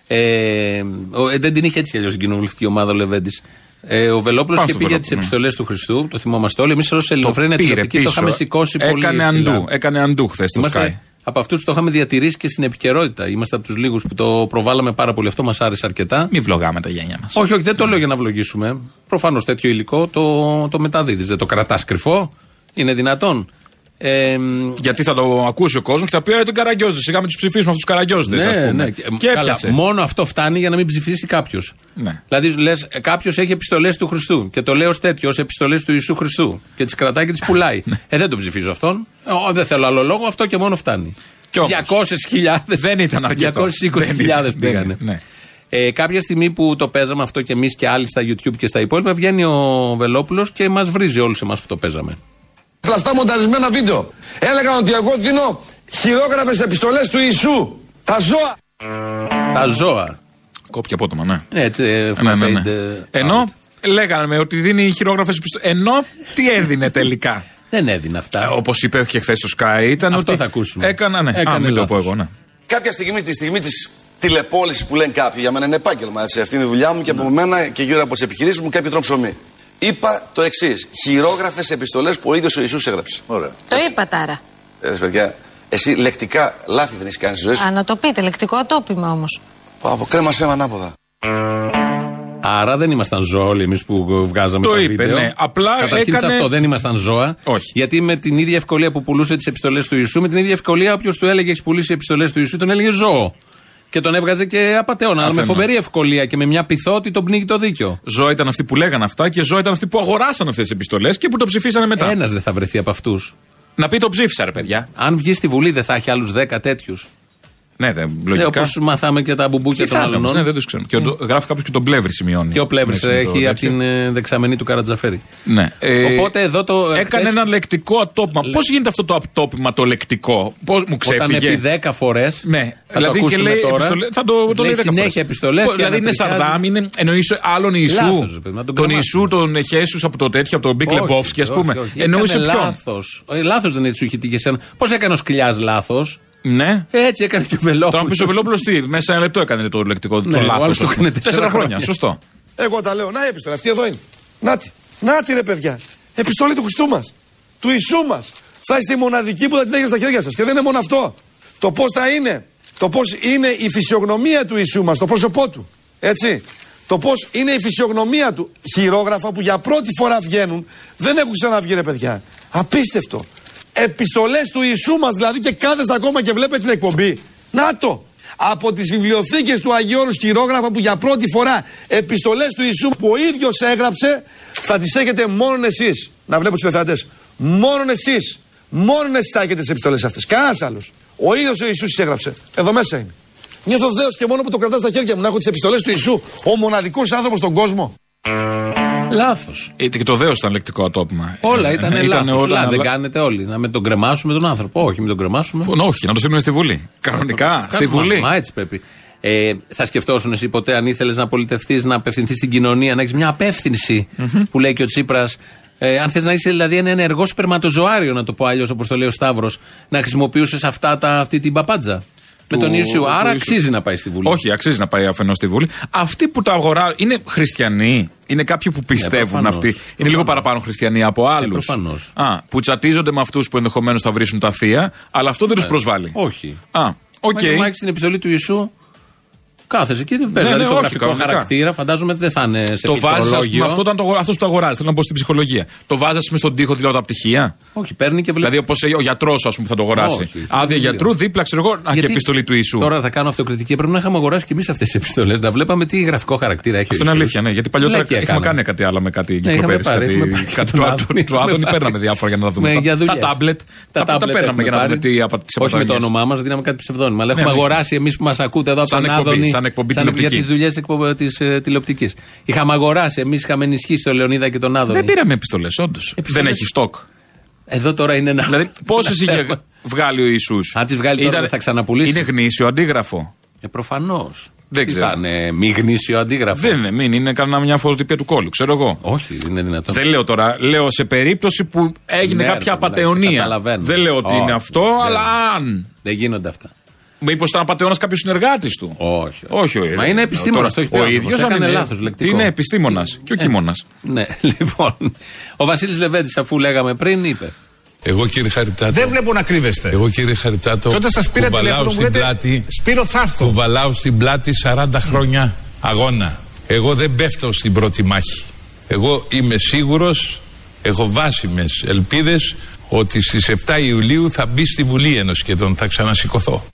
Ε, ο- ε, δεν την είχε έτσι κι αλλιώς η κοινοβουλευτική ομάδα ο Λεβέντης. Ε, ο Βελόπουλος Πάω είχε στο πει για τις Βελόπουλο, ναι. επιστολές του Χριστού, το θυμόμαστε όλοι. Εμείς ω Ελληνοφρένια πήρε τηλεοπτική το πίσω. είχαμε σηκώσει πολύ. Έκανε ψηλά. αντού. Έκανε αντού χθες το Sky. Είμαστε από αυτούς που το είχαμε διατηρήσει και στην επικαιρότητα. Είμαστε από τους λίγους που το προβάλαμε πάρα πολύ. Αυτό μας άρεσε αρκετά. Μην βλογάμε τα γένια μας. Όχι, όχι, δεν το λέω για να βλογίσουμε. Προφανώς τέτοιο υλικό το, το μεταδίδεις. Δεν το κρατάς κρυφό. Είναι δυνατόν. Ε, Γιατί θα το ακούσει ο κόσμος και θα πει: «Ε, τον Καραγκιόζη. Σιγά με τους ψηφίσουμε αυτούς τους Καραγκιόζητες, ας πούμε. ναι. Και καλά, έπιασε. μόνο αυτό φτάνει για να μην ψηφίσει κάποιος. Ναι. Δηλαδή, λες, κάποιος έχει επιστολές του Χριστού και το λέει ως τέτοιο, ως επιστολές του Ιησού Χριστού και τις κρατάει και τις πουλάει. Ναι. ε, δεν τον ψηφίζω αυτόν. Ε, δεν θέλω άλλο λόγο, αυτό και μόνο φτάνει. Κι όμως. 200.000. Δεν ήταν αρκετό. 220.000 Δεν ήταν, πήγανε. δεν είναι, ναι. Ε, κάποια στιγμή που το παίζαμε αυτό και εμείς και άλλοι στα YouTube και στα υπόλοιπα, βγαίνει ο Βελόπουλος και μας βρίζει όλους εμάς που το παίζαμε. Πλαστά μονταρισμένα βίντεο. Έλεγαν ότι εγώ δίνω χειρόγραφες επιστολές του Ιησού. Τα ζώα. Τα ζώα. Κόπια απότομα, ναι. Έτσι, ε, Ναι, ναι, ναι. fade, ε, Ενώ out. λέγανε ότι δίνει χειρόγραφες επιστολέ. Ενώ τι έδινε τελικά; Δεν έδινε αυτά. Όπως είπε και χθες στο Sky, ήταν Αυτό ότι. θα ακούσουμε. Έκανα, ναι. Έκανε Α, μην το πω λάθος. εγώ, ναι. Κάποια στιγμή, τη στιγμή της τηλεπόλησης που λένε κάποιοι, για μένα είναι επάγγελμα, έτσι, αυτή είναι η δουλειά μου και από μένα και γύρω από τις επιχειρήσεις μου κάποιοι τρώνε ψωμί. Είπα το εξής: Χειρόγραφες επιστολές που ο ίδιος ο Ιησούς έγραψε. Ωραία. Το είπα τάρα. Ε, παιδιά, εσύ λεκτικά λάθη δεν έχεις κάνει στη ζωή σου. Α, να το πείτε, λεκτικό τόπιμα όμως. Από κρέμα σε ανάποδα. Άρα δεν ήμασταν ζώα όλοι εμείς που βγάζαμε Το τα είπε, βίντεο. ναι. Απλά Καταρχήν σε έκανε- αυτό δεν ήμασταν ζώα. Όχι. Γιατί με την ίδια ευκολία που πουλούσε τις επιστολές του Ιησού, με την ίδια ευκολία όποιος του έλεγε έχεις πουλήσει επιστολές του Ιησού, τον έλεγε ζώο. Και τον έβγαζε και απαταιώνα. Αλλά με Αφενός. φοβερή ευκολία και με μια πειθό ότι τον πνίγει το δίκιο. Ζώα ήταν αυτοί που λέγανε αυτά και ζώα ήταν αυτοί που αγοράσαν αυτές τις επιστολές και που το ψηφίσανε μετά. Ένας δεν θα βρεθεί από αυτούς. Να πει το ψήφισα, ρε παιδιά. Αν βγει στη Βουλή, δεν θα έχει άλλους 10 τέτοιους. Ναι, δεν, Ε, λογικά. Όπως μάθαμε και τα μπουμπούκια των Πιθανό, άλλων. ναι, δεν το ξέρω. Και ο- γράφει κάποιος και τον πλεύρη σημειώνει. Και ο Πλεύρης Ναι, έχει το από τέτοιο. την ε, δεξαμενή του Καρατζαφέρη. Ναι. Ε, Οπότε εδώ το. Έκανε χθες- ένα λεκτικό ατόπιμα. Πώς γίνεται αυτό το ατόπιμα το λεκτικό, Πώς μου Όταν ξέφυγε. επί 10 φορές. Ναι, δηλαδή και λέει, επιστολέ, θα το, το λέει λέει δέκα συνέχεια φορές. επιστολές. Πώς, Δηλαδή είναι σαρδάμ, είναι εννοεί άλλον Ιησού. Λάθος, ρε παιδί, να τον τον κρεμάσουμε. Ιησού, τον Χέσου από το τέτοιο, από τον Μπίκ Λεμπόφσκι, ας πούμε. Εννοούσε ποιον; Λάθος. Λάθος δεν έτσι σου είχε τύχει εσένα. Πώς έκανε ο Σκλιά λάθος; Ναι. Έτσι έκανε και ο Βελόπουλος. Τώρα πει ο Βελόπουλος τι, μέσα ένα λεπτό έκανε το λεκτικό. Ναι, το ο λάθος. άλλος το έκανε τέσσερα χρόνια. χρόνια. Σωστό. Εγώ τα λέω. Να η επιστολή, αυτή εδώ είναι. Νάτι. Νάτι ρε παιδιά. Επιστολή του Χριστού μας. Του Ιησού μας. Θα είστε οι μοναδικοί που θα την έχετε στα χέρια σας. Και δεν είναι μόνο αυτό. Το πώς θα είναι το πώς είναι η φυσιογνωμία του Ιησού μας, το πρόσωπό του. Έτσι. Το πώς είναι η φυσιογνωμία του. Χειρόγραφα που για πρώτη φορά βγαίνουν, δεν έχουν ξαναβγεί ρε παιδιά. Απίστευτο. Επιστολές του Ιησού μας δηλαδή και κάθεστε ακόμα και βλέπετε την εκπομπή. Να το. Από τις βιβλιοθήκες του Αγίου Όρους χειρόγραφα που για πρώτη φορά επιστολές του Ιησού που ο ίδιος έγραψε, θα τις έχετε μόνο εσείς. Να βλέπω τους πεθατέ. Μόνο εσείς. Μόνο εσείς θα έχετε τις επιστολές αυτές. Κανένας άλλος. Ο ίδιος ο Ιησούς τις έγραψε. Εδώ μέσα είναι. Νιώθω δέος και μόνο που το κρατάω στα χέρια μου να έχω τις επιστολές του Ιησού. Ο μοναδικός άνθρωπος στον κόσμο. Λάθος. Ε, Και το δέος ήταν λεκτικό ατόπιμα. Όλα Ε, ήταν ε, λάθος. όλα- Δεν κάνετε όλοι. Να με τον κρεμάσουμε τον άνθρωπο. Όχι, με τον κρεμάσουμε. Όχι, να το στείλουμε στη Βουλή. Κανονικά, στη Μα- Βουλή. Μα έτσι πρέπει. Ε, θα σκεφτόσουν εσύ ποτέ αν ήθελες να πολιτευτείς, να απευθυνθείς στην κοινωνία, να έχεις μια απευθυνση που λέει και ο Τσίπρας. Ε, αν θες να είσαι δηλαδή ένα ενεργό σπερματοζωάριο, να το πω αλλιώς όπως το λέει ο Σταύρος, να χρησιμοποιούσες αυτή την παπάντζα. Με τον Ιησού. Άρα Ιησού. αξίζει να πάει στη Βουλή. Όχι, αξίζει να πάει αφενός στη Βουλή. Αυτοί που τα αγοράζουν είναι χριστιανοί. Είναι κάποιοι που πιστεύουν προφανώς. αυτοί. Είναι λίγο παραπάνω χριστιανοί από άλλους. προφανώς. Που τσατίζονται με αυτούς που ενδεχομένως θα βρίσουν τα θεία, αλλά αυτό δεν τους προσβάλλει. Όχι. Α, οκ. Μα, μα έχει την επιστολή του Ιησού. Κάθεσαι εκεί, δεν παίρνει ναι, δηλαδή, όχι, γραφικό κανονικά. χαρακτήρα. Φαντάζομαι ότι δεν θα είναι σε Το βάζεις, ας πούμε, πληκτρολόγιο. αυτό ήταν το, αυτός που το αγοράζεις. Θέλω να πω στην ψυχολογία. Το βάζεις, ας πούμε, στον τοίχο δηλαδή τα πτυχία. Όχι, παίρνει και βλέπει. Δηλαδή, όπως ο γιατρός, ας πούμε, που θα το αγοράσει. Όχι, στο Άδεια βιβλίο. γιατρού, δίπλα, ξέρω εγώ, να και Γιατί επιστολή του Ιησού. Τώρα θα κάνω αυτοκριτική. Πρέπει να είχαμε αγοράσει και εμείς αυτές τις επιστολές. Να βλέπαμε τι γραφικό χαρακτήρα έχει Αυτό ο είναι Ιησούς. αλήθεια, ναι. Γιατί παλιότερα Βλακεία έχουμε κάναμε. κάνει κάτι άλλο με κάτι Ναι, είχαμε κυκλοπαίδε. πάρει, έχουμε πάρει Κάτι, και κάτι τον του Άδωνη. Άδωνη. Του Άδωνη Έχουμε παίρναμε πάρει. διάφορα για να τα δούμε. Με, Τα- για Τα δουλειές. τάμπλετ. Τα τα τάμπλετ παίρναμε έχουμε για να δούμε πάρει. τι από τι Όχι με το όνομά μας, δίναμε κάτι ψευδόνυμα. Αλλά Ναι, έχουμε ναι, αγοράσει εμείς που μας ακούτε εδώ από Σαν τον εκπομπή, Άδωνη. Σαν εκπομπή για τηλεοπτική. τις δουλειές της τηλεοπτικής. Είχαμε αγοράσει, εμείς είχαμε ενισχύσει τον Λεωνίδα και τον Άδωνη. Δεν πήραμε επιστολές, όντως. Δεν έχει στόκ. Εδώ τώρα είναι ένα. Δηλαδή, πόσε είχε βγάλει ο Ισού. Αν τις βγάλει τώρα, δεν θα ξαναπουλήσει. Είναι γνήσιο αντίγραφο; Ε, Προφανώς. Δεν Τι ξέρω. θα είναι, μη γνήσιο αντίγραφο; Δεν είναι, μην είναι κανένα μια φωτοτυπία του κόλου, ξέρω εγώ. Όχι, δεν είναι δυνατόν. Δεν λέω τώρα, λέω σε περίπτωση που έγινε Ναι, κάποια ρε, εντάξει, απαταιωνία. καταλαβαίνω. Δεν λέω ότι Όχι, είναι αυτό, δεν. αλλά αν. Δεν γίνονται αυτά. Μήπως ήταν απαταιώνα κάποιος συνεργάτης του; Όχι. Όχι, όχι. Μα είναι επιστήμονας, το έχεις πει Ο ο άνθρωπος. ίδιος Έκανε λάθος λεκτικό. Τι είναι επιστήμονας και ο Έτσι. κείμονα. Ναι, λοιπόν. Ο Βασίλης Λεβέντης, αφού λέγαμε πριν, είπε. Εγώ κύριε Χαριτάτο. Δεν βλέπω να κρύβεστε. Εγώ κύριε Χαριτάτο. Και όταν σας πήρα κουβαλάω τηλέφωνο μου στην λέτε, πλάτη. Σπύρο θα έρθω. Κουβαλάω στην πλάτη 40 χρόνια αγώνα. Εγώ δεν πέφτω στην πρώτη μάχη. Εγώ είμαι σίγουρος, έχω βάσιμες ελπίδες ότι στις 7 Ιουλίου θα μπει στη Βουλή ένας και τον θα ξανασηκωθώ.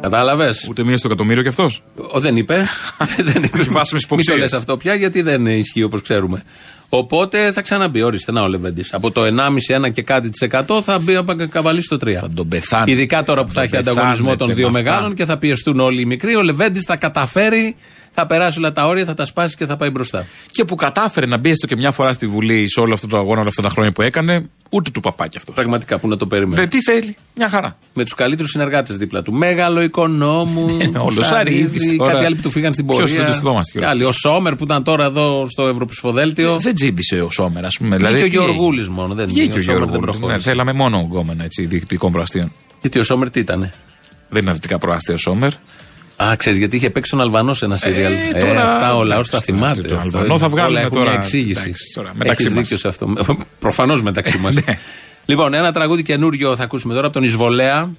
Κατάλαβες; Ούτε μία στο εκατομμύριο κι αυτός; Δεν είπε. δεν είπε. Έχει βάσιμες Μην το υποψίες. λες αυτό πια, γιατί δεν ισχύει όπως ξέρουμε. Οπότε θα ξαναμπεί, ορίστε, να ο Λεβέντης. Από το 1,5-1 και κάτι της εκατό θα μπει θα καβαλήσει το 3. Θα τον πεθάνει. Ειδικά τώρα που θα έχει τον ανταγωνισμό των πεθάνετε δύο με αυτά. μεγάλων και θα πιεστούν όλοι οι μικροί. Ο Λεβέντης θα καταφέρει, θα περάσει όλα τα όρια, θα τα σπάσει και θα πάει μπροστά. Και που κατάφερε να μπει έστω και μια φορά στη Βουλή σε όλο αυτό το αγώνα, όλα αυτά τα χρόνια που έκανε, ούτε του παπάκι αυτός. Πραγματικά που να το περιμένει. Δεν τι θέλει, μια χαρά. Με τους καλύτερους συνεργάτες δίπλα του. Μέγαλο οικονόμου. ο Λοσαρίδης τώρα. Κάτι άλλοι που του φύγαν στην Ποιος πορεία. δεν τους θυμόμαστε Και κιόλας. άλλοι. Ο Σόμερ που ήταν τώρα εδώ στο Ευρωψηφοδέλτιο. Δεν τζίμπησε ο Σόμερ, ας πούμε. Βγήκε Δηλαδή, ο τι έγινε; Γιωργούλη μόνο. Δεν Βγήκε ο Σόμερ δεν Γιώργο. προχώρησε. Ναι, θέλαμε μόνο γκόμενα έτσι, διοικητικών προαστίων. Γιατί ο Σόμερ τι ήταν. Δεν είναι δυτικά προάστια ο Σόμερ. Α, ξέρεις γιατί είχε παίξει τον Αλβανό σε ένα σύριαλ. Ε, τώρα, αυτά ο λαό εντάξει, τα τώρα, θυμάται. τον Αυτό Αλβανό θα είναι. βγάλουμε Όλα έχουν τώρα, μια εξήγηση. εντάξει, τώρα, μεταξύ Έχεις μας. δίκιο σε αυτό. Προφανώς μεταξύ μας. Ναι. Λοιπόν, ένα τραγούδι καινούριο θα ακούσουμε τώρα από τον Ισβολέα.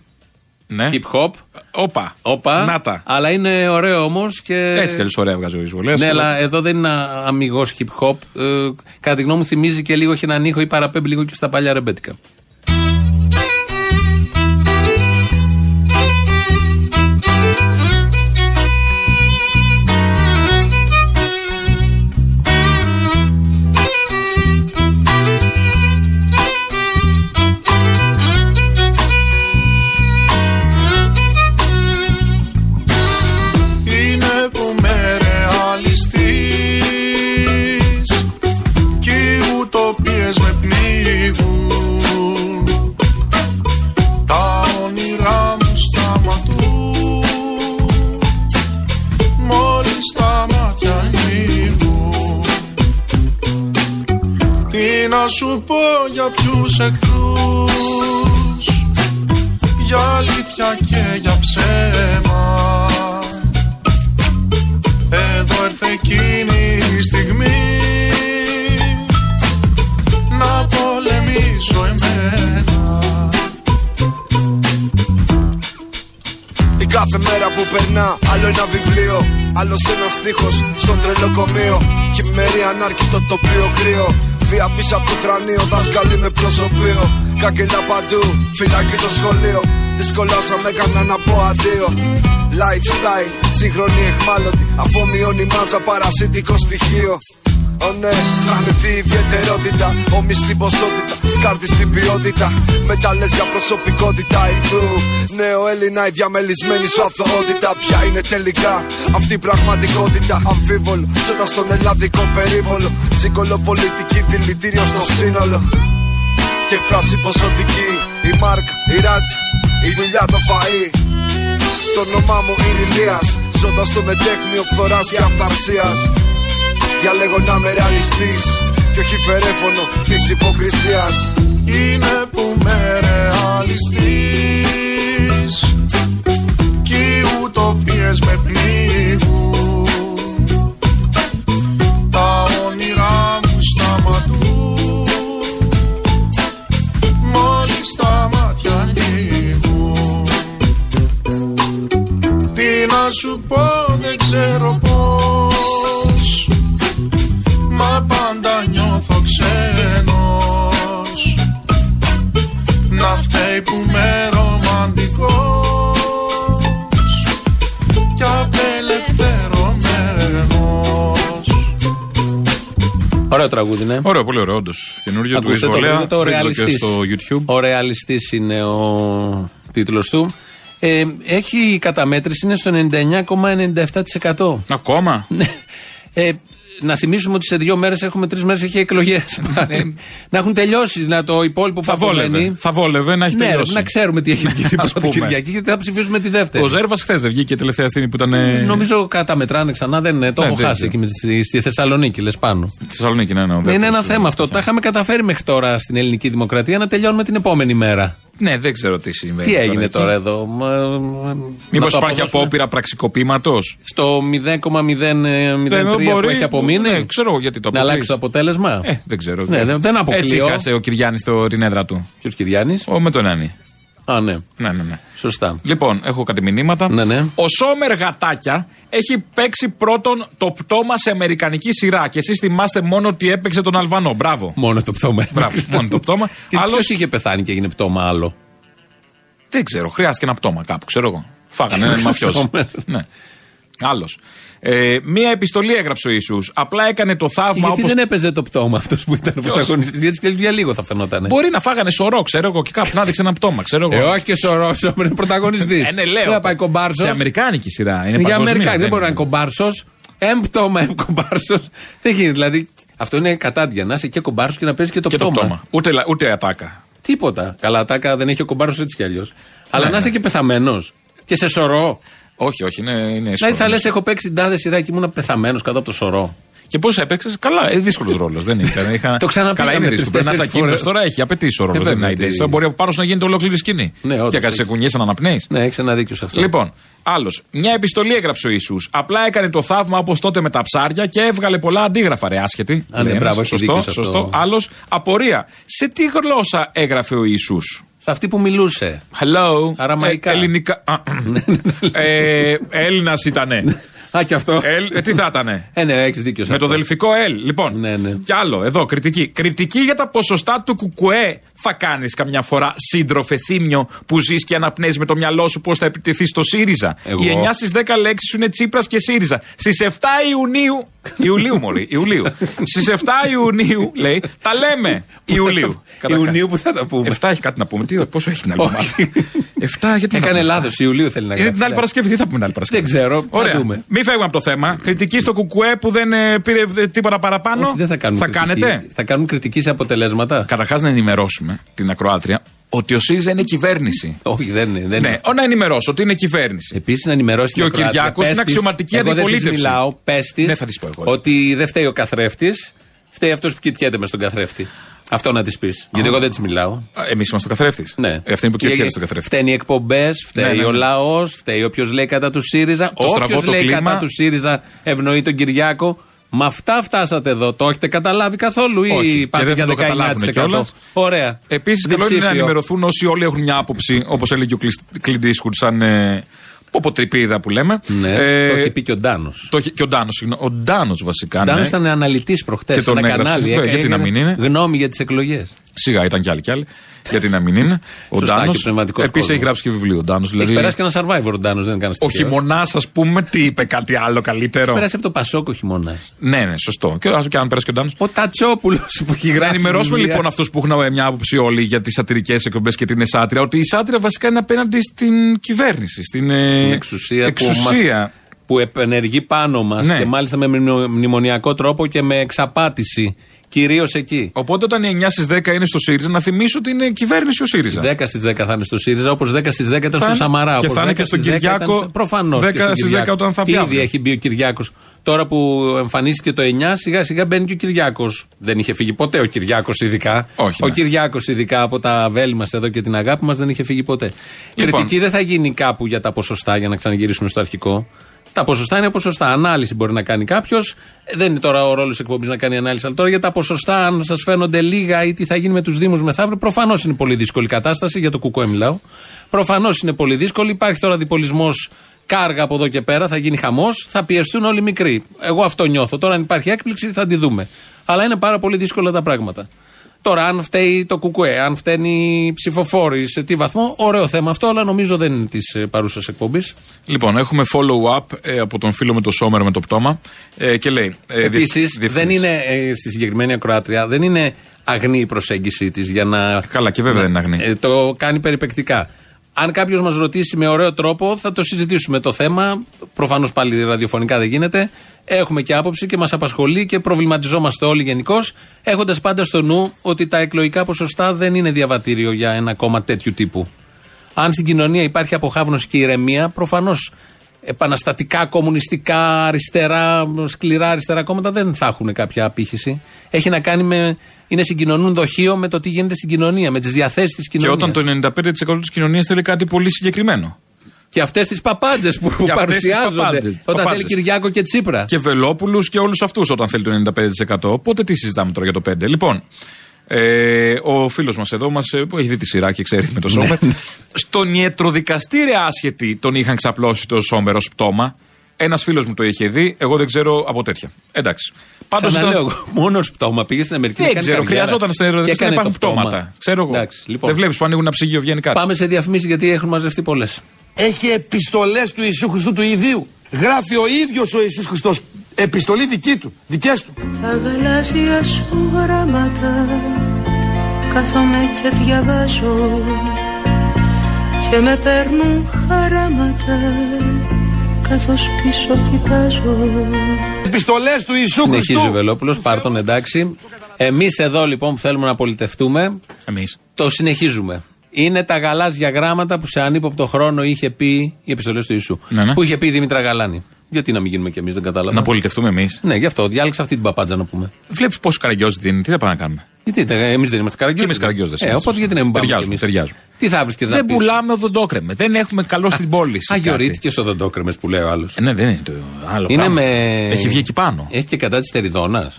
Ναι. Hip hop. Όπα. Όπα. Να τα. Αλλά είναι ωραίο όμως και. Έτσι κι αλλιώς ωραία βγάζει ο Ισβολέας. Ναι, αλλά εδώ δεν είναι αμυγός hip hop. Ε, κατά τη γνώμη μου θυμίζει και λίγο έχει έναν ήχο ή παραπέμπει λίγο και στα παλιά ρεμπέτικα. Σου πω για ποιους εχθρούς Για αλήθεια και για ψέμα εδώ έρθε εκείνη η στιγμή να πολεμήσω εμένα περνά, άλλο ένα βιβλίο. Άλλος ένας στίχος στο τρελοκομείο. Χειμερή ανάρκητο τοπίο κρύο. Βία πίσω από το θρανίο, δάσκαλοι με προσωπείο. Κάκελα παντού, φυλακή το σχολείο. Δυσκολάσαμε έκανα να πω αντίο. Lifestyle, σύγχρονη εχμάλωτη. Αφομοιώνει μάζα παρασίτικο στοιχείο. Ω ναι, τη ιδιαιτερότητα, όμοι στην ποσότητα, σκάρτη στην ποιότητα. Μεταλλέ για προσωπικότητα ηθού. Νέο Έλληνα, η διαμελισμένη σου αθωότητα. Ποια είναι τελικά αυτή η πραγματικότητα; Αμφίβολο, ζώτα στον ελλαδικό περίβολο. Σύγκολο πολιτική δηλητήριο στο σύνολο. Και εκφράση ποσοτική, η Μάρκ, η Ράτσα, η δουλειά το φαΐ. Το όνομά μου είναι Ηλίας, ζώντας στο μετέχνιο φθοράς και αυθαρσίας. Διαλέγω να είμαι ρεαλιστής και όχι φερέφωνο της υποκρισίας. Είναι που με ρεαλιστής Κι οι ουτοπίες με πνίγουν τραγούδι, ναι. Ωραίο, πολύ ωραίο, όντως. Καινούριο του Ακούστε το Ισβολέα. τραγούδι, το βρείτε το και Ρεαλιστής. στο YouTube. Ο Ρεαλιστής είναι ο τίτλος του. Ε, έχει η καταμέτρηση είναι στο 99,97%. Ακόμα; ε, να θυμίσουμε ότι σε δύο μέρες έχουμε τρεις μέρες έχει εκλογές. να έχουν τελειώσει. Να το υπόλοιπο που Ναι. Θα βόλευε. απομένει. Θα βόλευε να έχει Ναι, ρε, τελειώσει. να ξέρουμε τι έχει βγει την Ας πρώτη πούμε. Κυριακή και θα ψηφίσουμε τη δεύτερη. Ο Ζέρβας χθες δεν βγήκε τελευταία στιγμή που ήταν. ε, Νομίζω καταμετράνε ξανά, δεν είναι. Το Ναι, έχω δεν χάσει ξέρω. εκεί με τη- στη, στη Θεσσαλονίκη, λες πάνω. Θεσσαλονίκη, ναι, ναι. ο είναι δεύτερος. ένα θέμα αυτό. Τα είχαμε καταφέρει μέχρι τώρα στην ελληνική δημοκρατία να τελειώνουμε την επόμενη μέρα. Ναι, δεν ξέρω τι συμβαίνει. Τι έγινε εκεί. τώρα εδώ. Μα- Μήπως να το υπάρχει αποδώσουμε. απόπειρα πραξικοπήματος; Στο 0,003 που έχει απομείνει. Ναι, ξέρω εγώ γιατί το Να αλλάξει το αποτέλεσμα. Ε, δεν ξέρω. Ναι, δεν, δεν αποκλείω. Έτσι χάσε ο Κυριάννης την έδρα του. Ποιος Κυριάννης; Ο με τον Άννη. Α, ναι. Ναι, ναι, ναι. Σωστά. Λοιπόν, έχω κάτι μηνύματα. Ναι, ναι. Ο Σόμερ Γατάκια έχει παίξει πρώτον το πτώμα σε αμερικανική σειρά. Και εσείς θυμάστε μόνο ότι έπαιξε τον Αλβανό. Μπράβο. Μόνο το πτώμα. Μπράβο, μόνο το πτώμα. Άλλο είχε πεθάνει και έγινε πτώμα άλλο; Δεν ξέρω, χρειάστηκε ένα πτώμα κάπου, ξέρω εγώ. Φάγανε έναν μαφιόζο. Σόμερ. ναι. Άλλος. Ε, μία επιστολή έγραψε ο Ιησούς. Απλά έκανε το Και θαύμα γιατί όπως δεν έπαιζε το πτώμα αυτός που ήταν πρωταγωνιστής; Γιατί και για λίγο θα φαινόταν. Μπορεί να φάγανε σωρό, ξέρω εγώ, και κάπου να δείξει ένα πτώμα, ξέρω Ε, εγώ. όχι και σωρό, Σόμερ είναι πρωταγωνιστή. Ε, ναι, λέω. Δεν θα πάει κομπάρσος. Σε αμερικάνικη σειρά. Είναι για παγκοσμία, Αμερικάνη. Δεν μπορεί να είναι κομπάρσος. Εμ πτώμα, εμ κομπάρσος. Δεν γίνεται. Δηλαδή αυτό είναι κατάντια. Να είσαι και κομπάρσος και να παίζεις και το Και το πτώμα. πτώμα. Ούτε, λα- ούτε ατάκα. Τίποτα. Καλά, ατάκα δεν έχει ο κομπάρσος έτσι κι αλλιώς. Αλλά Ναι, να είσαι ναι. και πεθαμένος. Και σε σωρό. Όχι, όχι, είναι, είναι Δηλαδή έσχολο. θα λες: Έχω παίξει την τάδες σειρά και ήμουν πεθαμένος κάτω από το σωρό. Και πώς έπαιξες, καλά, ε, δύσκολος ρόλος. Δεν ήταν. Είχα... Το ξαναπήγαμε Καλά, είναι δύσκολο. Πρέπει να είσαι τρεις-τέσσερις ακίνητο φορές. τώρα, έχει απαιτήσει ο ρόλος. Ε, δεν βέβαια, είναι τι- ideas. Μπορεί από πάνω σου να γίνεται ολόκληρη σκηνή. Ναι, όντως, και κάτι σε έχει. κουνιέσαι να αναπνέεις. Ναι, έχει ένα δίκιο σε αυτό. Λοιπόν, άλλος. Μια επιστολή έγραψε ο Ισού. Απλά έκανε το θαύμα όπως τότε με τα ψάρια και έβγαλε πολλά αντίγραφα, ρε άσχετη. Α, ναι, Λέει μπράβο, ένας. έχει σωστό, δίκιο σε αυτό. σωστό. Άλλος, απορία. Σε τι γλώσσα έγραφε ο Ισού. Σε αυτή που μιλούσε. Hello. Αραμαϊκά. Ε, ελληνικά. Α, ε, Έλληνας ήτανε. Α, και αυτός. Ελ, ε, τι θα ήτανε; Ε, ναι, έχεις δίκιο σε Με το αυτό. δελφικό L. Λοιπόν. Ναι, ναι. Κι άλλο, εδώ, κριτική. Κριτική για τα ποσοστά του κουκουέ. Θα κάνεις καμιά φορά σύντροφε θύμιο που ζεις και αναπνέεις με το μυαλό σου πώς θα επιτεθεί στο ΣΥΡΙΖΑ. Εγώ. Οι 9 στις 10 λέξεις σου είναι Τσίπρας και ΣΥΡΙΖΑ. Στις 7 Ιουνίου. Ιουλίου, Μωρή. Ιουλίου. Στις 7 Ιουνίου, λέει, τα λέμε. Ιουλίου. Καταρχάς. Ιουνίου που θα τα πούμε. 7 έχει κάτι να πούμε. Τι, πόσο έχει την άλλη Όχι. εβδομάδα. 7 γιατί. να Έκανε πούμε; λάθος. Ιουλίου θέλει να Είναι γράψει. την άλλη Παρασκευή. Τι θα πούμε την άλλη Παρασκευή. Δεν ξέρω. Θα Ωραία. δούμε. Μην φεύγουμε από το θέμα. Κριτική στο κουκουέ που δεν ε, πήρε ε, τίποτα παραπάνω. Όχι, δεν θα κάνουν θα κριτική. κάνετε; Θα κάνουν κριτική σε αποτελέσματα. Καταρχάς να ενημερώσουμε την ακροάτρια ότι ο ΣΥΡΙΖΑ είναι κυβέρνηση. Όχι, δεν είναι. Δεν ναι, είναι. ο, να ενημερώσω ότι είναι κυβέρνηση. Επίσης να ενημερώσει Και ο Κυριάκος είναι αξιωματική εγώ αντιπολίτευση. Δεν της μιλάω, πες της. Ναι, θα της πω εγώ. Ότι δεν φταίει ο καθρέφτης, φταίει αυτός που κοιτιέται μες στον καθρέφτη. Αυτό να της πεις. Γιατί εγώ δεν της μιλάω. Εμείς είμαστε ο καθρέφτης. Ναι. Ε, Αυτή είναι που Και- κυριαρχεί στον καθρέφτη. Φταίνει οι εκπομπές, φταίει Ναι, ναι, ναι. ο λαός, φταίει όποιος λέει κατά του ΣΥΡΙΖΑ. Το στραβό Όποιος το λέει κλίμα. κατά του ΣΥΡΙΖΑ ευνοεί τον Κυριάκο. Με αυτά φτάσατε εδώ. Το έχετε καταλάβει καθόλου ή Όχι, και πάτε δεν για θα το καταλάβουν 19%. κιόλας. Ωραία. Επίσης, καλό είναι να Διψήφιο. ενημερωθούν όσοι όλοι έχουν μια άποψη, όπως έλεγε ο Κλιντ Eastwood, σαν ε, Ποποτρυπίδα που λέμε. Ναι, Ε, το έχει πει και ο Ντάνος. το έχει- και ο Ντάνος, συγγνώμη. Ο Ντάνος βασικά. Ο Ντάνος ναι. ήταν αναλυτής προχτές. Και τον ένα έγραψε. κανάλι. Βέβαια, γιατί έκανε να μην είναι. Γνώμη για τις εκλογές. Σιγά ήταν κι άλλοι κι άλλοι. Γιατί να μην είναι. Ο Σωστά, Ντάνος. και πνευματικός Επίσης κόσμος. έχει γράψει και βιβλίο. Ο Ντάνος, Έχει δηλαδή, περάσει και ένα survivor ο Ντάνος, δεν είναι κανένα ο χειμωνάς, ας πούμε, τι είπε κάτι άλλο καλύτερο; Έχει περάσει από το Πασόκ ο χειμώνα. Ναι, ναι, σωστό. Και, και αν πέρασε και ο Ντάνο. Ο Τατσόπουλος που έχει Να γράψει. ενημερώσουμε βιβλία. λοιπόν αυτούς που έχουν μια άποψη όλοι για τις σατυρικές εκπομπές και την σάτυρα, ότι η σάτυρα βασικά είναι απέναντι στην κυβέρνηση, στην, ε, Στην εξουσία, εξουσία. Που, μας, που επενεργεί πάνω μας Ναι. και μάλιστα με μνημο- μνημονιακό τρόπο και με εξαπάτηση. Κυρίως εκεί. Οπότε όταν οι 9 στις 10 είναι στο ΣΥΡΙΖΑ, να θυμίσω ότι είναι κυβέρνηση ο ΣΥΡΙΖΑ. 10 στις 10 θα είναι στο ΣΥΡΙΖΑ, όπως 10 στις 10 ήταν Θα στο είναι- Σαμαρά. και όπως θα είναι 10 και στον στις 10 ήταν Κυριάκο στο- Προφανώς 10 και στον στις 10 Κυριάκο. όταν θα βγει Ήδη αύριο. έχει μπει ο Κυριάκος. Τώρα που εμφανίστηκε το 9, σιγά σιγά μπαίνει και ο Κυριάκος. Δεν είχε φύγει ποτέ ο Κυριάκος, ειδικά. Όχι, ο ναι. Κυριάκος, ειδικά από τα βέλη μας εδώ και την αγάπη μας, δεν είχε φύγει ποτέ. Λοιπόν. Κριτική δεν θα γίνει κάπου για τα ποσοστά, για να ξαναγυρίσουμε στο αρχικό. Τα ποσοστά είναι ποσοστά. Ανάλυση μπορεί να κάνει κάποιος. Δεν είναι τώρα ο ρόλος εκπομπής να κάνει ανάλυση. Αλλά τώρα για τα ποσοστά, αν σας φαίνονται λίγα ή τι θα γίνει με τους Δήμους μεθαύριο, προφανώς είναι πολύ δύσκολη κατάσταση. Για το κουκουέ μιλάω. Προφανώς είναι πολύ δύσκολη. Υπάρχει τώρα διπολισμός κάργα από εδώ και πέρα. Θα γίνει χαμός. Θα πιεστούν όλοι οι μικροί. Εγώ αυτό νιώθω. Τώρα, αν υπάρχει έκπληξη, θα τη δούμε. Αλλά είναι πάρα πολύ δύσκολα τα πράγματα. Τώρα, αν φταίει το κουκουέ, αν φταίνει οι ψηφοφόροι, σε τι βαθμό, ωραίο θέμα αυτό, αλλά νομίζω δεν είναι της παρούσας εκπομπής. Λοιπόν, έχουμε follow-up ε, από τον φίλο με το Σόμερ με το πτώμα ε, και λέει. Ε, Επίσης, διευθυντής. δεν είναι ε, στη συγκεκριμένη ακροάτρια, δεν είναι αγνή η προσέγγιση της για να. Καλά, και βέβαια δεν είναι αγνή. Ε, το κάνει περιπεκτικά. Αν κάποιος μας ρωτήσει με ωραίο τρόπο, θα το συζητήσουμε το θέμα. Προφανώς πάλι ραδιοφωνικά δεν γίνεται. Έχουμε και άποψη και μας απασχολεί και προβληματιζόμαστε όλοι γενικώς, έχοντας πάντα στο νου ότι τα εκλογικά ποσοστά δεν είναι διαβατήριο για ένα κόμμα τέτοιου τύπου. Αν στην κοινωνία υπάρχει αποχάβνωση και ηρεμία, προφανώς επαναστατικά, κομμουνιστικά, αριστερά, σκληρά αριστερά κόμματα δεν θα έχουν κάποια απήχηση. Έχει να κάνει με. είναι συγκοινωνούν δοχείο με το τι γίνεται στην κοινωνία, με τις διαθέσεις της Και κοινωνίας. όταν το 95% της κοινωνίας θέλει κάτι πολύ συγκεκριμένο. Και αυτές τις παπάντζες που Και αυτές τις παρουσιάζονται. παπάντζες, Όταν παπάντζες. θέλει Κυριάκο και Τσίπρα. Και Βελόπουλους και όλους αυτούς όταν θέλει το 95%. Οπότε τι συζητάμε τώρα για το 5%. Λοιπόν, ε, ο φίλος μας εδώ μας, ε, που έχει δει τη σειρά και ξέρει με το Σόμερ. στον ιατροδικαστήρι άσχετη τον είχαν ξαπλώσει το Σόμερ ως πτώμα. Ένας φίλος μου το είχε δει, εγώ δεν ξέρω από τέτοια. Εντάξει. Πάντως ήταν- Ξαναλέω, μόνος πτώμα. Πήγε στην Αμερική. να Δεν κάνει ξέρω, καριέρα χρειαζόταν στο και ιατροδικαστήρι να έκανε υπάρχουν το πτώμα. πτώματα. Ξέρω εγώ. Εντάξει, λοιπόν. Δεν βλέπεις που ανοίγουν ένα ψυγείο, βγαίνει κάτι. Πάμε σε διαφημίσει γιατί έχουν μαζευτεί πολλές. Έχει επιστολές του Ιησού Χριστού του ιδίου. Γράφει ο ίδιος ο Ιησούς Χριστός. Επιστολή δική του, δικές του. Τα γαλάζια σου γράμματα Κάθομαι και διαβάζω Και με παίρνουν χαράματα Καθώς πίσω κοιτάζω Επιστολές του Ιησού Συνεχίζει ο Χριστού. Βελόπουλος, πάρ τον εντάξει. Εμείς εδώ λοιπόν που θέλουμε να πολιτευτούμε, Εμείς. το συνεχίζουμε. Είναι τα γαλάζια γράμματα που σε ανύποπτο χρόνο είχε πει οι επιστολέ του Ιησού. Ναι, ναι. Που είχε πει η Δήμητρα Γαλάνη. Γιατί να μην γίνουμε κι εμείς, δεν κατάλαβα. Να πολιτευτούμε εμείς. Ναι, γι' αυτό διάλεξα αυτή την παπάντζα να πούμε. Βλέπεις πόσο καραγκιόζη δίνει, τι θα πάμε να κάνουμε; Γιατί εμείς δεν είμαστε καραγκιόζοι. Και εμείς καραγκιόζες Ε, είμαστε. οπότε γιατί να μην πάμε κι Ταιριάζουμε, εμείς; ταιριάζουμε. Τι θα βρεις να Δεν πεις; πουλάμε οδοντόκρεμε. Δεν έχουμε καλό στην πόλη. Αγιορείτηκε οδοντόκρεμες που λέει ο άλλος. Ε, ναι, δεν είναι το άλλο. Είναι πράγμα. με. Έχει βγει εκεί πάνω. Έχει και κατά της τεριδόνα.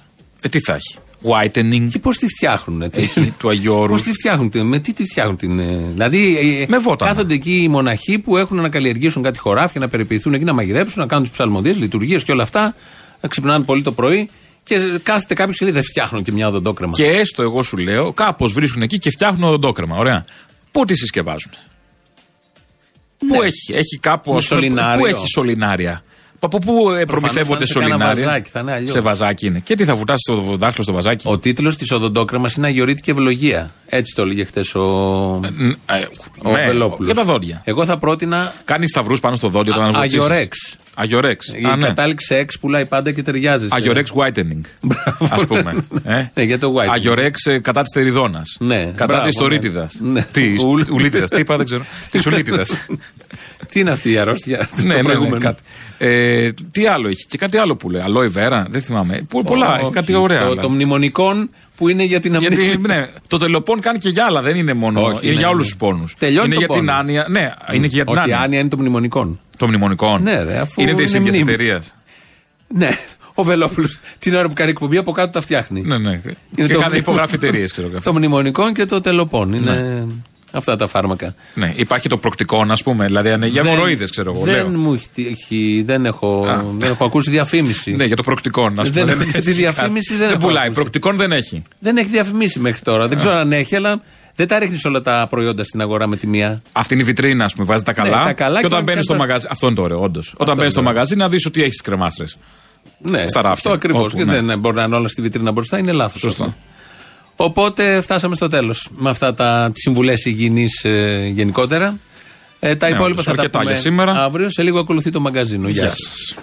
Ε, τι θα έχει. Whitening. Και πώς τη φτιάχνουν. Έχει του Αγιώρου. Πώς τη φτιάχνουν, τι- με τι τη φτιάχνουν την. ε, Δηλαδή, ε, Με βότανα. κάθονται εκεί οι μοναχοί που έχουν να καλλιεργήσουν κάτι χωράφια, να περιποιηθούν εκεί, να μαγειρέψουν, να κάνουν τις ψαλμοδίες, λειτουργίες και όλα αυτά. Να ξυπνάνε πολύ το πρωί και κάθεται κάποιος και λέει: Δεν φτιάχνουν και μια οδοντόκρεμα. Και έστω, εγώ σου λέω, κάπως βρίσκουν εκεί και φτιάχνουν οδοντόκρεμα. Ωραία. Πού τη συσκευάζουν; Πού έχει, έχει κάπου. Με ας πούμε, σωληνάριο. Πού έχει σωληνάρια; Από πού ε, προμηθεύονται θα είναι σε κάνα σωληνάρια. βαζάκι, θα είναι αλλιώς. σε βαζάκι είναι. Και τι θα βουτάσει το δάχτυλο στο βαζάκι; Ο τίτλος της οδοντόκρεμα είναι Αγιορείτικη Ευλογία. Έτσι το έλεγε χθες ο, Ε, ο ναι, Βελόπουλος. Για τα δόντια. Εγώ θα πρότεινα Κάνεις σταυρούς πάνω στο δόντιο όταν βουτήσεις. Αγιορέξ. Αγιορέξ. Η Α, ναι. κατάληξη εξ πουλάει πάντα και ταιριάζει. σε- Αγιορέξ whitening. Α πούμε. Ε; Ναι, για το whitening. Αγιορέξ ε, κατά της τεριδόνα. Ναι, Κατά μπράβο, της τορίτιδα. ναι. Τι, Ουλ. ουλίτιδας. Τι είπα, δεν ξέρω. Της ουλίτιδας. Τι είναι αυτή η αρρώστια. ναι, το ναι, ναι, προηγούμενο; κάτι. Ε, τι άλλο έχει; Και κάτι άλλο που λέει. Αλόη βέρα. Δεν θυμάμαι. Πο- Πολλά. Όχι, Έχει κάτι ωραία. Το, άλλα. το μνημονικών που είναι για την αμνήσια. Γιατί, ναι, το τελοπών κάνει και για άλλα, δεν είναι μόνο. Όχι, είναι ναι, για ναι. όλους τους πόνους. Τελειώνει είναι το για την πόνο. άνοια. Ναι, είναι και για την Όχι, η άνοια. άνοια είναι των μνημονικών. Των μνημονικών. Ναι, ρε, αφού είναι της είναι ίδιας μνήμη. εταιρείας. Ναι, ο Βελόπουλος την ώρα που κάνει εκπομπή από κάτω τα φτιάχνει. Ναι, ναι. Είναι και το- κάνει υπογράφει εταιρείες, ξέρω εγώ. Το μνημονικών και το τελοπών. Είναι... Αυτά τα φάρμακα. Ναι, υπάρχει το προκτικόν, α πούμε. Δηλαδή, αν για Δεν- μοροίδε, ξέρω εγώ. Δεν λέω. μου έχει τύχει, δεν έχω, δεν έχω ακούσει διαφήμιση. Ναι, για το προκτικόν, α Δεν- πούμε. για τη διαφήμιση δεν Δεν έχω πουλάει. ακούσει. Προκτικόν δεν έχει. Δεν έχει διαφημίσει μέχρι τώρα. Δεν ξέρω αν έχει, αλλά δεν τα ρίχνεις όλα τα προϊόντα στην αγορά με τη μία. Αυτή είναι η βιτρίνα, ας πούμε, βάζει τα καλά. Ναι, τα καλά και και όταν όταν μπαίνεις στο πας- μαγαζί. Αυτό είναι το ωραίο, όντως. Όταν μπαίνεις στο είναι μαγαζί να δεις ότι έχεις τις κρεμάστρες. Ναι, Στα ράφια. αυτό ακριβώς. Όπου, Και ναι. δεν μπορεί να είναι όλα στη βιτρίνα μπροστά, είναι λάθος. Σωστό. Οπότε φτάσαμε στο τέλος με αυτά τα συμβουλές υγιεινής ε, γενικότερα. Ε, τα Ναι, υπόλοιπα όντως, θα τα αρκετά πούμε για σήμερα. αύριο. Σε λίγο ακολουθεί το μαγκαζίνο. Γεια Γεια σας. σας.